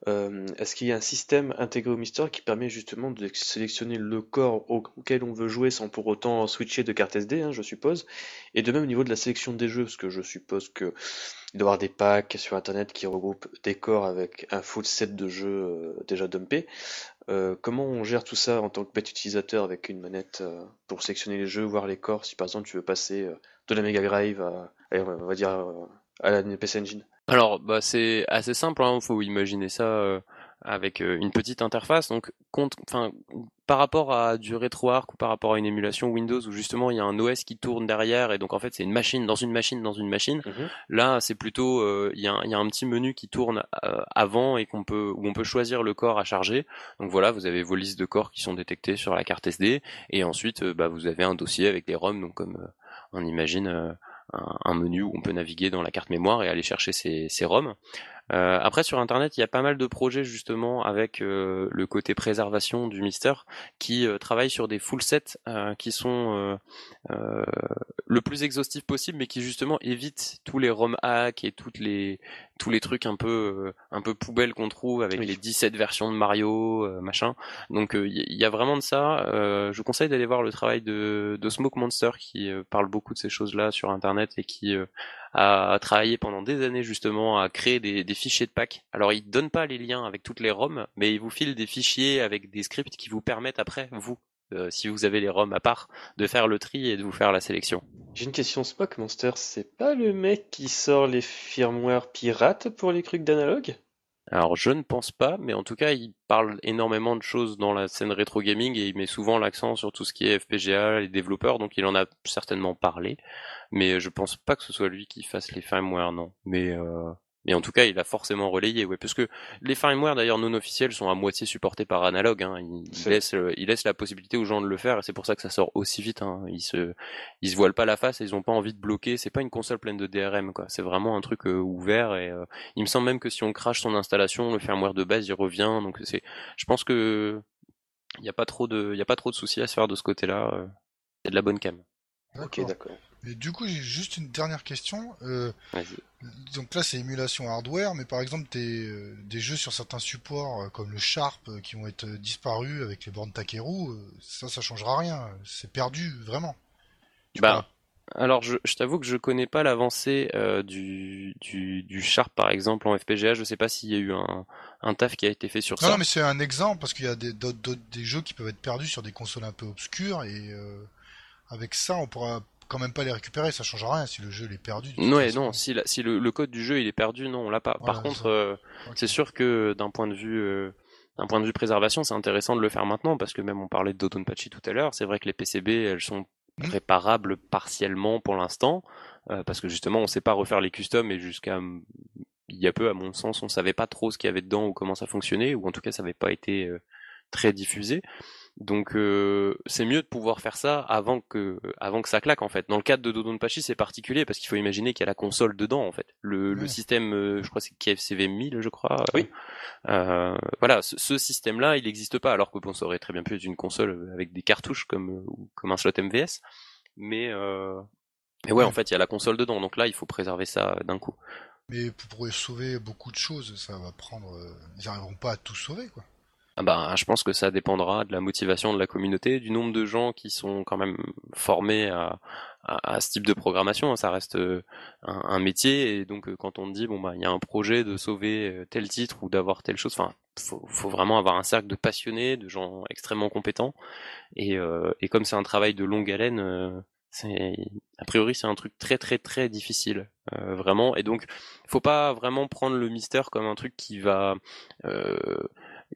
euh, est-ce qu'il y a un système intégré au Mister qui permet justement de sélectionner le corps auquel on veut jouer sans pour autant switcher de carte SD, hein, je suppose, et de même au niveau de la sélection des jeux, parce que je suppose que il doit y avoir des packs sur Internet qui regroupent des corps avec un full set de jeux euh, déjà dumpés. comment on gère tout ça en tant que bête utilisateur avec une manette pour sélectionner les jeux, voir les corps, si par exemple tu veux passer de la Mega Drive à, on va dire euh, à la PC Engine Alors, bah, c'est assez simple. Il hein. faut imaginer ça euh, avec euh, une petite interface. Donc, enfin, par rapport à du RetroArch ou par rapport à une émulation Windows où justement il y a un OS qui tourne derrière et donc en fait c'est une machine dans une machine dans une machine. Mhm. Là, c'est plutôt il y, a un, petit menu qui tourne avant et qu'on peut où on peut choisir le corps à charger. Donc voilà, vous avez vos listes de corps qui sont détectés sur la carte SD et ensuite bah, vous avez un dossier avec les ROM donc comme on imagine un, menu où on peut naviguer dans la carte mémoire et aller chercher ses, ses ROM. Euh, après sur internet, il y a pas mal de projets justement avec euh, le côté préservation du Mister qui euh, travaillent sur des full sets qui sont le plus exhaustifs possible, mais qui justement évitent tous les ROM hacks et toutes les tous les trucs un peu un peu poubelles qu'on trouve avec les 17 versions de Mario machin. Donc il y, a vraiment de ça. je vous conseille d'aller voir le travail de, de Smoke Monster qui parle beaucoup de ces choses là sur internet et qui a travaillé pendant des années justement à créer des, fichiers de pack. Alors il donne pas les liens avec toutes les ROM, mais il vous file des fichiers avec des scripts qui vous permettent après, vous, euh, si vous avez les ROM à part, de faire le tri et de vous faire la sélection. J'ai une question Spock Monster, c'est pas le mec qui sort les firmware pirates pour les trucs d'analogue? Alors je ne pense pas, mais en tout cas il parle énormément de choses dans la scène rétro gaming et il met souvent l'accent sur tout ce qui est FPGA, les développeurs, donc il en a certainement parlé, mais je pense pas que ce soit lui qui fasse les firmware, non. Mais euh, mais en tout cas, il a forcément relayé, ouais, parce que les firmware d'ailleurs non officiels sont à moitié supportés par Analog. Hein. Il, laisse, euh, il laisse la possibilité aux gens de le faire, et c'est pour ça que ça sort aussi vite. Hein. Ils se, ils se voilent pas la face, et ils ont pas envie de bloquer. C'est pas une console pleine de DRM, quoi. C'est vraiment un truc euh, ouvert, et euh, il me semble même que si on crache son installation, le firmware de base il revient. Donc c'est, je pense que il y a pas trop de, il y a pas trop de soucis à se faire de ce côté-là. C'est de la bonne cam. Ok, d'accord. Du coup, j'ai juste une dernière question. Euh, donc là, c'est émulation hardware, mais par exemple, euh, des jeux sur certains supports euh, comme le Sharp qui vont être disparus avec les bornes Takeru, ça, ça changera rien. C'est perdu vraiment. bah, alors, je, je t'avoue que je connais pas l'avancée du, du, du, Sharp par exemple en FPGA. Je sais pas s'il y a eu un, un taf qui a été fait sur ça. Non, mais c'est un exemple parce qu'il y a des, des jeux qui peuvent être perdus sur des consoles un peu obscures et avec ça, on pourra quand même pas les récupérer, ça change rien si le jeu est perdu. Ouais, non, si, si le, code du jeu il est perdu, non, on l'a pas. Par contre, euh, c'est sûr que d'un point de vue euh, d'un point de vue préservation, c'est intéressant de le faire maintenant parce que même on parlait de Dodonpachi tout à l'heure, c'est vrai que les PCB elles sont hmm. réparables partiellement pour l'instant euh, parce que justement on sait pas refaire les customs et jusqu'à il y a peu à mon sens on savait pas trop ce qu'il y avait dedans ou comment ça fonctionnait ou en tout cas ça n'avait pas été très diffusé. Donc euh, c'est mieux de pouvoir faire ça avant que avant que ça claque en fait. Dans le cadre de Dodonpachi c'est particulier parce qu'il faut imaginer qu'il y a la console dedans en fait. Le, le système, euh, je crois c'est KFCV 1000 je crois. Oui. Euh, voilà, ce, système-là il n'existe pas alors que bon ça aurait très bien pu être une console avec des cartouches comme comme un slot MVS. Mais mais ouais, en fait il y a la console dedans donc là il faut préserver ça d'un coup. Mais pour sauver beaucoup de choses ça va prendre, ils n'arriveront pas à tout sauver quoi. Ah bah, je pense que ça dépendra de la motivation de la communauté, du nombre de gens qui sont quand même formés à, à, ce type de programmation. Ça reste euh, un, métier et donc euh, quand on dit bon bah il y a un projet de sauver euh, tel titre ou d'avoir telle chose, enfin faut, faut vraiment avoir un cercle de passionnés, de gens extrêmement compétents et, et comme c'est un travail de longue haleine. c'est a priori c'est un truc très très très difficile vraiment et donc faut pas vraiment prendre le mystère comme un truc qui va euh,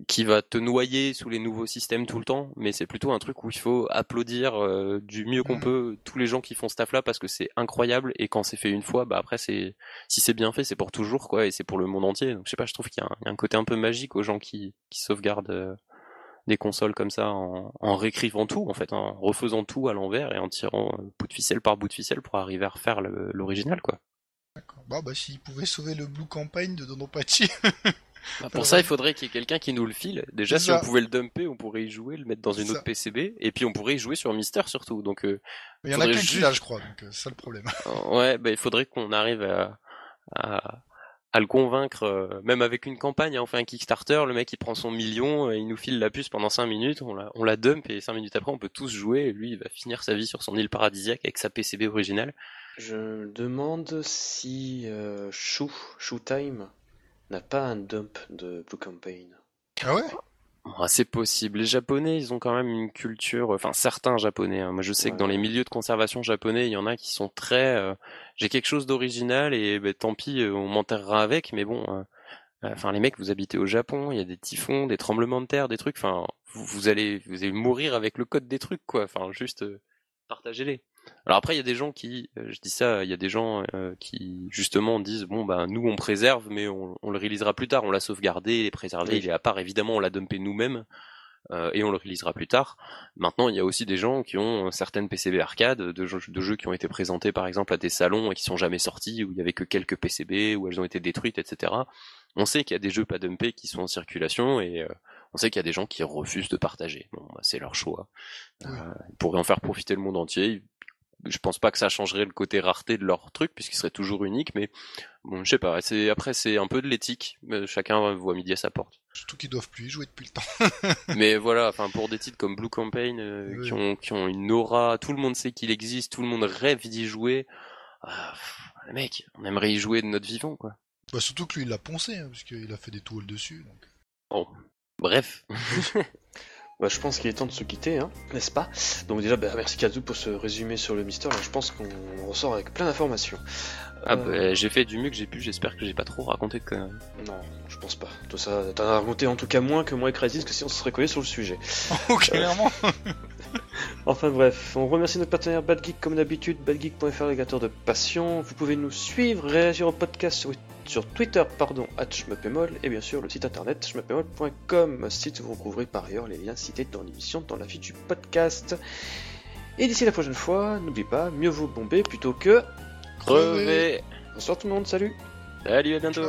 qui va te noyer sous les nouveaux systèmes tout le temps, mais c'est plutôt un truc où il faut applaudir euh, du mieux qu'on mm. peut tous les gens qui font ce taf là parce que c'est incroyable et quand c'est fait une fois, bah après c'est si c'est bien fait, c'est pour toujours quoi et c'est pour le monde entier. Donc je sais pas, je trouve qu'il y, a un côté un peu magique aux gens qui, qui sauvegardent euh, des consoles comme ça en, en réécrivant tout en fait, en refaisant tout à l'envers et en tirant euh, bout de ficelle par bout de ficelle pour arriver à refaire l'original quoi. D'accord. Bah bah s'ils pouvaient sauver le Blue Campaign de Donopachi [LAUGHS] Bah, pour ça, il faudrait qu'il y ait quelqu'un qui nous le file. Déjà, si on pouvait le dumper, on pourrait y jouer, le mettre dans une autre PCB, et puis on pourrait y jouer sur Mister surtout. Donc, euh, il y en a qu'un qui l'a, je crois. Donc, euh, c'est ça le problème. [LAUGHS] ouais, bah, il faudrait qu'on arrive à, à, à, le convaincre, euh, même avec une campagne. Hein, on fait un Kickstarter, le mec il prend son million, il nous file la puce pendant 5 minutes, on la, on la dump, et 5 minutes après, on peut tous jouer. Et lui, il va finir sa vie sur son île paradisiaque avec sa PCB originale. Je demande si euh, Shoe, Time n'a pas un dump de Blue Campaign. Ah ouais? Ah, c'est possible. Les Japonais, ils ont quand même une culture, enfin certains Japonais. Hein. Moi, je sais que dans les milieux de conservation japonais, il y en a qui sont très. Euh, j'ai quelque chose d'original et ben, tant pis, euh, on m'enterrera avec. Mais bon, euh, enfin les mecs, vous habitez au Japon, il y a des typhons, des tremblements de terre, des trucs. Enfin, vous, allez, vous allez mourir avec le code des trucs, quoi. Enfin, juste partagez-les. Alors après, il y a des gens qui, euh, je dis ça, il y a des gens euh, qui justement disent bon bah nous on préserve, mais on, le réalisera plus tard. On l'a sauvegardé, il est préservé, il est à part. Évidemment, on l'a dumpé nous-mêmes. Euh, et on le réalisera plus tard. Maintenant, il y a aussi des gens qui ont certaines PCB arcade, de jeux, de jeux qui ont été présentés par exemple à des salons et qui sont jamais sortis, où il y avait que quelques PCB, où elles ont été détruites, etc. On sait qu'il y a des jeux pas dumpés qui sont en circulation et on sait qu'il y a des gens qui refusent de partager. Bon, bah, c'est leur choix. ils pourraient en faire profiter le monde entier je pense pas que ça changerait le côté rareté de leur truc puisqu'il serait toujours unique mais bon je sais pas c'est après c'est un peu de l'éthique chacun voit midi à sa porte. Surtout qu'ils doivent plus y jouer depuis le temps. [LAUGHS] Mais voilà enfin pour des titres comme Blue Campaign euh, qui ont qui ont une aura tout le monde sait qu'il existe tout le monde rêve d'y jouer. Ah, mec on aimerait y jouer de notre vivant quoi. Bah surtout que lui il l'a poncé hein, puisqu'il a fait des tools dessus donc. Bref [LAUGHS] Bah, je pense qu'il est temps de se quitter, hein, n'est-ce pas? Donc déjà, bah, merci Kazu pour ce résumé sur le Mister. Là, je pense qu'on ressort avec plein d'informations. Ah bah, j'ai fait du mieux que j'ai pu, j'espère que j'ai pas trop raconté de conneries. Non, je pense pas. Toi ça, t'as raconté en tout cas moins que moi et Crisis, que si on se serait collé sur le sujet. [LAUGHS] oh, clairement [LAUGHS] [LAUGHS] Enfin bref, on remercie notre partenaire BadGeek comme d'habitude, badgeek.fr, légateur de passion. Vous pouvez nous suivre, réagir au podcast sur, sur Twitter, pardon, et bien sûr le site internet schmepemol.com, site où vous retrouverez par ailleurs les liens cités dans l'émission, dans la fiche du podcast. Et d'ici la prochaine fois, n'oubliez pas, mieux vaut bomber plutôt que crever. Bonsoir tout le monde, salut Salut, à bientôt